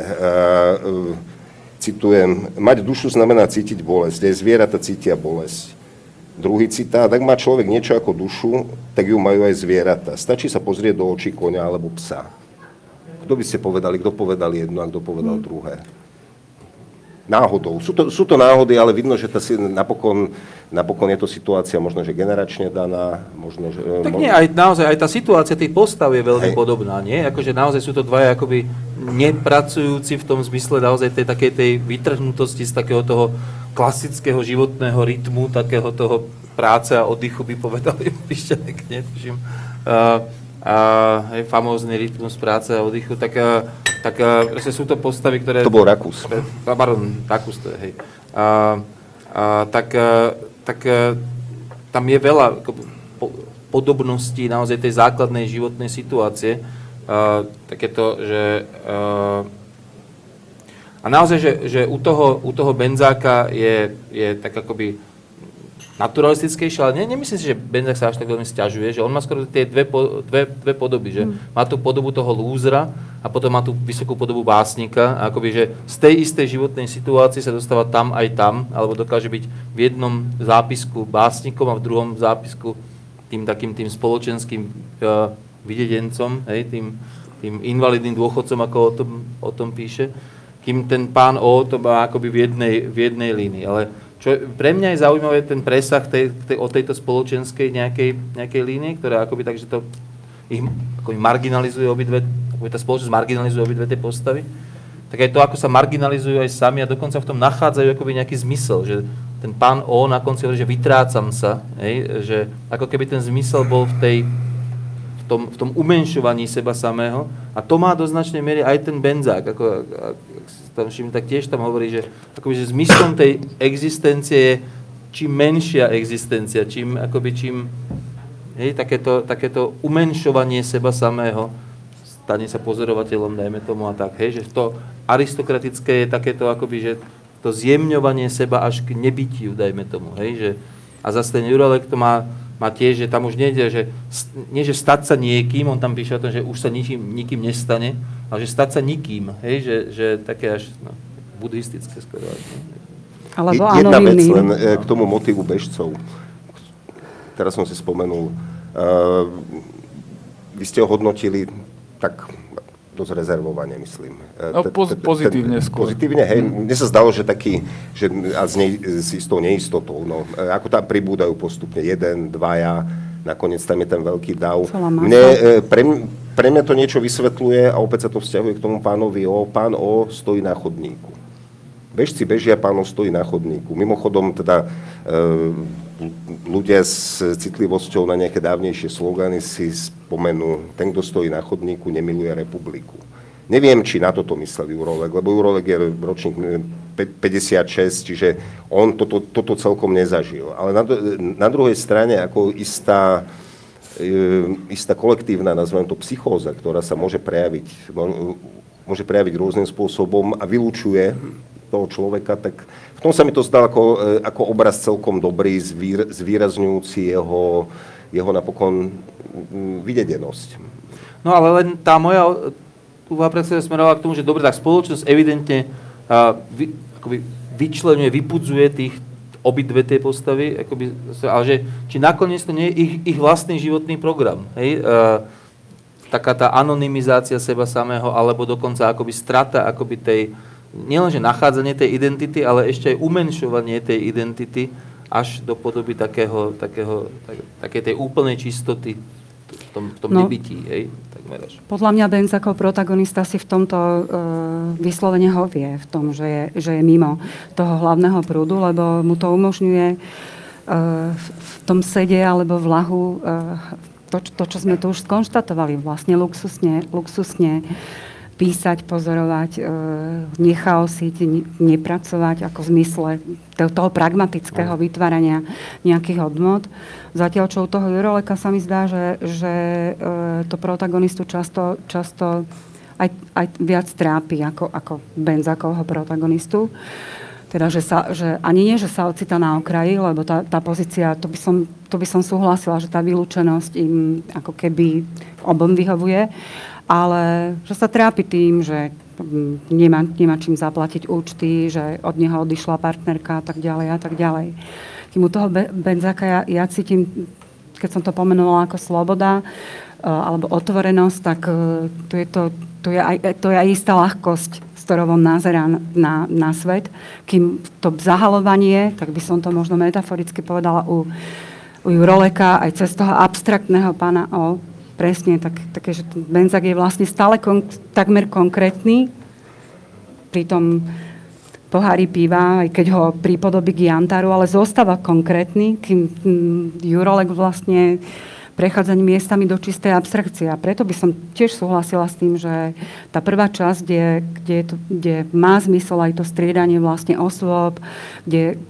citujem, mať dušu znamená cítiť bolesť, aj zvieratá cítia bolesť. Druhý citát, ak má človek niečo ako dušu, tak ju majú aj zvieratá. Stačí sa pozrieť do očí konia alebo psa. Kto by ste povedali, kto povedal jedno a kto povedal hmm. druhé? Náhodou. Sú to, sú to náhody, ale vidno, že tá, napokon, napokon je to situácia možno, že generačne daná. Možno, že, tak možno... nie, aj naozaj aj tá situácia tých postav je veľmi Hej. podobná, nie? Akože naozaj sú to dvaja akoby nepracujúci v tom zmysle naozaj tej takej tej vytrhnutosti z takého toho klasického životného rytmu, takého toho práce a oddychu by povedali Pišťanek, netuším. Uh, a je famózny rytmus práce a oddychu, tak, tak proste sú to postavy, ktoré... To bol Rakus. Pardon, Rakus to je, hej. A, a, tak, tak tam je veľa podobností naozaj tej základnej životnej situácie. A, takéto, že a, A naozaj, že, že u, toho, u toho benzáka je, je tak akoby naturalistickejšie, ale ne, nemyslím si, že Benzák sa až tak veľmi stiažuje, že on má skoro tie dve, po, dve, dve podoby, že mm. má tú podobu toho lúzra a potom má tú vysokú podobu básnika a akoby, že z tej istej životnej situácie sa dostáva tam aj tam, alebo dokáže byť v jednom zápisku básnikom a v druhom zápisku tým takým tým spoločenským uh, videdencom, hej, tým, tým invalidným dôchodcom, ako o tom, o tom píše, kým ten pán O to má akoby v jednej, v jednej línii. Ale čo pre mňa je zaujímavé ten presah tej, tej, o tejto spoločenskej nejakej, nejakej línie, ktorá akoby tak, že to ich akoby marginalizuje obidve, akoby tá spoločnosť marginalizuje obidve tie postavy, tak aj to, ako sa marginalizujú aj sami a dokonca v tom nachádzajú akoby nejaký zmysel, že ten pán O na konci hovorí, že vytrácam sa, hej, že ako keby ten zmysel bol v tej, v tom, v tom umenšovaní seba samého. A to má do značnej miery aj ten Benzák, ako, tam všim, tak tiež tam hovorí, že akoby, že zmyslom tej existencie je čím menšia existencia, čím, akoby, čím hej, takéto, takéto umenšovanie seba samého stane sa pozorovateľom, dajme tomu a tak, hej, že to aristokratické je takéto akoby, že to zjemňovanie seba až k nebytiu, dajme tomu, hej, že a zase ten Juralek to má, má tiež, že tam už nejde, že nie, že stať sa niekým, on tam píše o tom, že už sa nikým, nikým nestane, ale že stať sa nikým, hej, že, že také až no, buddhistické skoro. Alebo Jedna vec len e, k tomu motivu bežcov. Teraz som si spomenul. Uh, vy ste ho hodnotili tak dosť rezervovane, myslím. E, no, poz, pozitívne skôr. Pozitívne, hej. Mne sa zdalo, že taký, že a s, nej, s istou neistotou, no. Ako tam pribúdajú postupne jeden, dvaja, nakoniec tam je ten veľký dav. Mne, pre, pre mňa to niečo vysvetľuje a opäť sa to vzťahuje k tomu pánovi O. Pán O stojí na chodníku. Bežci bežia, pán O stojí na chodníku. Mimochodom, teda e, ľudia s citlivosťou na nejaké dávnejšie slogany si spomenú, ten, kto stojí na chodníku, nemiluje republiku. Neviem, či na toto myslel Jurolek, lebo Jurolek je ročník 56, čiže on toto, toto celkom nezažil. Ale na, na druhej strane, ako istá istá kolektívna, nazvem to, psychóza, ktorá sa môže prejaviť, môže prejaviť rôznym spôsobom a vylúčuje toho človeka, tak v tom sa mi to zdá ako, e, ako obraz celkom dobrý, zvýr, zvýrazňujúci jeho, jeho napokon videdenosť. No ale len tá moja úvaha predsa smerovala k tomu, že dobre, tak spoločnosť evidentne uh, vy, akoby vyčlenuje, vypudzuje tých, obidve tie postavy, akoby, ale že či nakoniec to nie je ich, ich vlastný životný program. Hej? Uh, taká tá anonymizácia seba samého, alebo dokonca akoby strata akoby tej, nielenže nachádzanie tej identity, ale ešte aj umenšovanie tej identity až do podoby takého, takého, tak, také tej úplnej čistoty v tom, v tom no, nebytí. Hej? Podľa mňa Benz ako protagonista si v tomto uh, vyslovene hovie, v tom, že je, že je mimo toho hlavného prúdu, lebo mu to umožňuje uh, v tom sede alebo v lahu uh, to, to, čo sme tu už skonštatovali, vlastne luxusne, luxusne písať, pozorovať, nechaosiť, nepracovať ako v zmysle toho pragmatického vytvárania nejakých hodnot. Zatiaľ, čo u toho Juroleka sa mi zdá, že, že e, to protagonistu často, často aj, aj viac trápi ako, ako Benzakovho protagonistu. Teda, že, sa, že ani nie, že sa ocita na okraji, lebo tá, tá pozícia, to by, som, to by som súhlasila, že tá vylúčenosť im ako keby obom vyhovuje, ale že sa trápi tým, že nemá, nemá čím zaplatiť účty, že od neho odišla partnerka a tak ďalej a tak ďalej. Kým u toho Benzáka ja, ja cítim, keď som to pomenovala ako sloboda, uh, alebo otvorenosť, tak uh, tu je, to, tu je, aj, to je aj istá ľahkosť, s ktorou on nazerá na, na svet. Kým to zahalovanie, tak by som to možno metaforicky povedala u, u Juroleka, aj cez toho abstraktného pána O, presne, tak, také, že Benzak je vlastne stále kon, takmer konkrétny, pritom pohári piva, aj keď ho pripodobí k Jantaru, ale zostáva konkrétny, kým mm, Jurolek vlastne prechádzaň miestami do čistej abstrakcie. A preto by som tiež súhlasila s tým, že tá prvá časť, kde, kde, to, kde má zmysel aj to striedanie vlastne osôb, kde,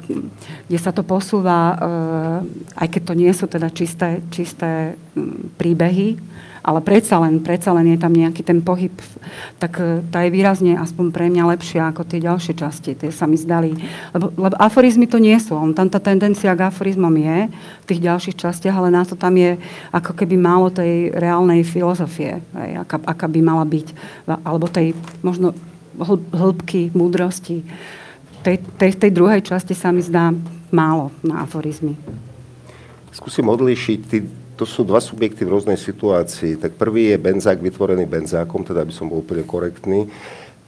kde sa to posúva, uh, aj keď to nie sú teda čisté, čisté um, príbehy, ale predsa len, predsa len je tam nejaký ten pohyb, tak e, tá je výrazne aspoň pre mňa lepšia ako tie ďalšie časti. Tie sa mi zdali. Lebo, lebo aforizmy to nie sú. Tam tá tendencia k aforizmom je v tých ďalších častiach, ale na to tam je ako keby málo tej reálnej filozofie, hej, aká, aká by mala byť. Alebo tej možno hĺbky, múdrosti. Tej, tej, tej druhej časti sa mi zdá málo na aforizmy. Skúsim odlišiť to sú dva subjekty v rôznej situácii. Tak prvý je benzák vytvorený benzákom, teda by som bol úplne korektný.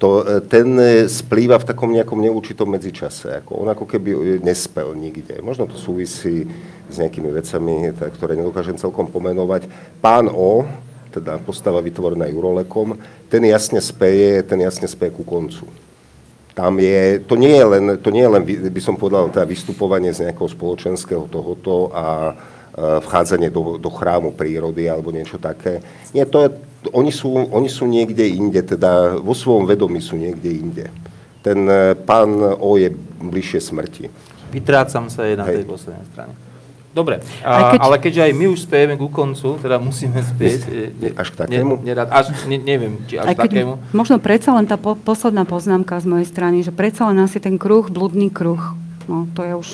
To, e, ten e, splýva v takom nejakom neurčitom medzičase. Ako on ako keby e, nespel nikde. Možno to súvisí s nejakými vecami, tak, ktoré nedokážem celkom pomenovať. Pán O, teda postava vytvorená Jurolekom, ten jasne speje, ten jasne speje ku koncu. Tam je, to nie je len, to nie je len by som povedal, teda vystupovanie z nejakého spoločenského tohoto a vchádzanie do, do chrámu prírody alebo niečo také. Nie, to je, oni, sú, oni sú niekde inde, teda vo svojom vedomí sú niekde inde. Ten eh, pán O je bližšie smrti. Vytrácam sa aj na Hej. tej poslednej strane. Dobre, a, keď... ale keďže aj my už spieme ku koncu, teda musíme spieť. Ne, až k takému? Ne, nerad, až, ne, neviem, či až k takému. Možno predsa len tá po, posledná poznámka z mojej strany, že predsa len asi ten kruh, blúdny kruh. No, to je už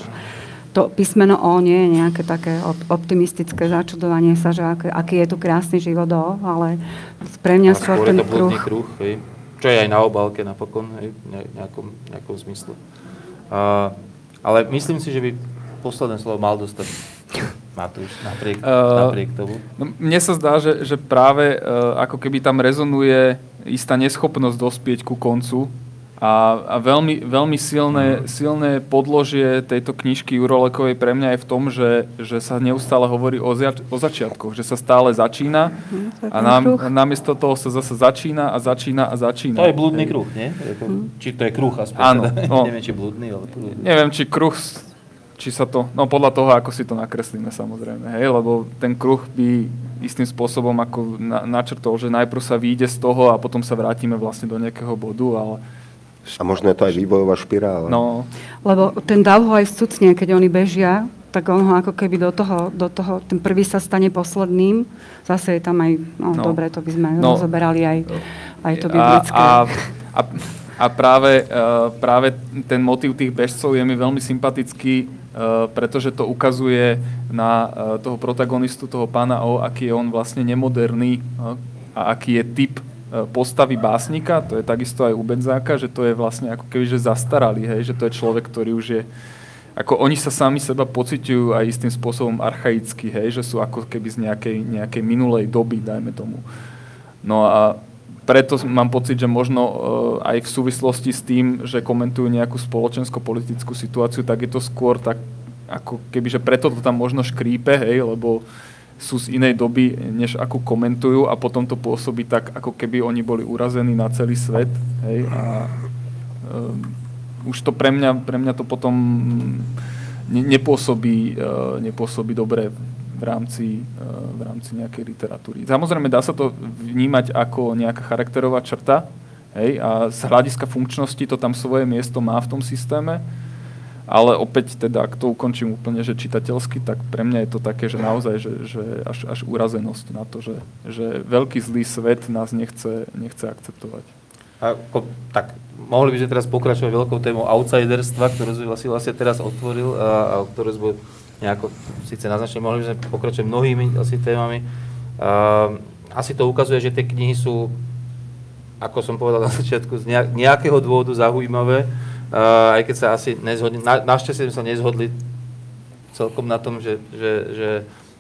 to písmeno O nie je nejaké také optimistické začudovanie sa, že aký, aký je tu krásny život O, ale pre mňa skôr ten kruh. kruh hej, čo je aj na obálke napokon, hej, v nejakom, nejakom zmysle. Uh, ale myslím si, že by posledné slovo mal dostať Matúš napriek, uh, napriek tomu. No, mne sa zdá, že, že práve uh, ako keby tam rezonuje istá neschopnosť dospieť ku koncu a, a veľmi, veľmi silné, silné podložie tejto knižky Jurolekovej pre mňa je v tom, že, že sa neustále hovorí o, zia, o začiatkoch, že sa stále začína mhm, a nám, namiesto toho sa zase začína a začína a začína. To je blúdny kruh, nie? Mhm. Či to je kruh aspoň. Áno. No. Neviem, či blúdny, ale blúdny. Neviem, či kruh či sa to, no podľa toho, ako si to nakreslíme samozrejme, hej, lebo ten kruh by istým spôsobom ako na, načrtol, že najprv sa vyjde z toho a potom sa vrátime vlastne do nejakého bodu, ale a možno je to aj vývojová špirála. No. Lebo ten dav ho aj vcucne, keď oni bežia, tak on ho ako keby do toho, do toho, ten prvý sa stane posledným. Zase je tam aj, no, no. dobre, to by sme no. rozoberali aj, aj to biblické. A, a, a, a práve, uh, práve ten motív tých bežcov je mi veľmi sympatický, uh, pretože to ukazuje na uh, toho protagonistu, toho pána O, aký je on vlastne nemoderný a aký je typ E, postavy básnika, to je takisto aj u Benzáka, že to je vlastne ako keby, že zastarali, hej, že to je človek, ktorý už je ako oni sa sami seba pociťujú aj istým spôsobom archaicky, hej, že sú ako keby z nejakej, nejakej minulej doby, dajme tomu. No a preto mám pocit, že možno uh, aj v súvislosti s tým, že komentujú nejakú spoločensko-politickú situáciu, tak je to skôr tak, ako keby, že preto to tam možno škrípe, hej, lebo sú z inej doby, než ako komentujú a potom to pôsobí tak, ako keby oni boli urazení na celý svet. Hej, a um, už to pre mňa, pre mňa to potom ne, nepôsobí, uh, nepôsobí dobre v rámci, uh, v rámci nejakej literatúry. Samozrejme, dá sa to vnímať ako nejaká charakterová črta, hej, a z hľadiska funkčnosti to tam svoje miesto má v tom systéme, ale opäť teda, ak to ukončím úplne, že čitateľsky, tak pre mňa je to také, že naozaj, že, že až, až urazenosť na to, že, že veľký zlý svet nás nechce, nechce akceptovať. Ako, tak mohli by sme teraz pokračovať veľkou témou outsiderstva, ktorú si vlastne, vlastne teraz otvoril a, a ktorú sme nejako síce naznačili, mohli by sme pokračovať mnohými asi témami. A, asi to ukazuje, že tie knihy sú, ako som povedal na začiatku, z nejakého dôvodu zaujímavé Uh, aj keď sa asi nezhodli, na, našťastie sme sa nezhodli celkom na tom, že, že, že,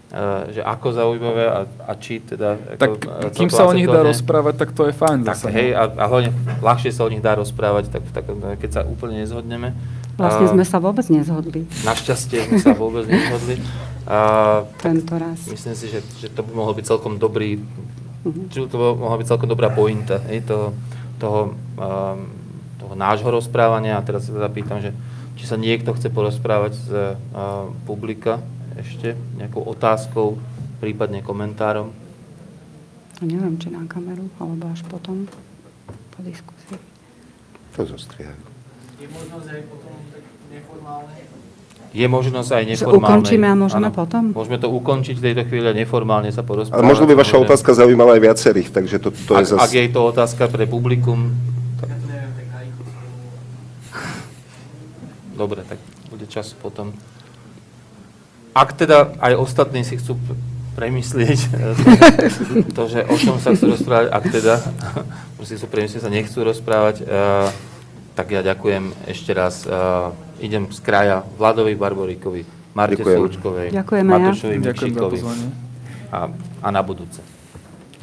uh, že ako zaujímavé a, a či teda... Tak ako, kým sa o nich dá rozprávať, tak to je fajn tak, zase. Hej, a, a hlavne ľahšie sa o nich dá rozprávať, tak, tak keď sa úplne nezhodneme. Vlastne uh, sme sa vôbec nezhodli. Našťastie sme sa vôbec nezhodli. Uh, Tento raz. Myslím si, že, že to by mohol byť celkom dobrý, uh-huh. to by mohla byť celkom dobrá pointa hej, toho, toho um, toho nášho rozprávania a teraz sa teda pýtam, že či sa niekto chce porozprávať z uh, publika ešte nejakou otázkou, prípadne komentárom. Neviem, či na kameru, alebo až potom po diskusii. To zostrihajú. Je možnosť aj potom tak neformálne Je možnosť aj Že neformálnej. ukončíme a môžeme Áno. potom? Môžeme to ukončiť v tejto chvíli a neformálne sa porozprávať. Ale možno by vaša Môže- otázka zaujímala aj viacerých, takže to, to ak, je zase... ak je to otázka pre publikum, tak... Dobre, tak bude čas potom. Ak teda aj ostatní si chcú premyslieť eh, to, že o čom sa chcú rozprávať, ak teda si chcú premyslieť, sa nechcú rozprávať, eh, tak ja ďakujem ešte raz. eh, idem z kraja Vladovi Barboríkovi, Marte Ďakujem. Aj ja. Pozvanie. a, a na budúce.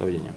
Dovidenia.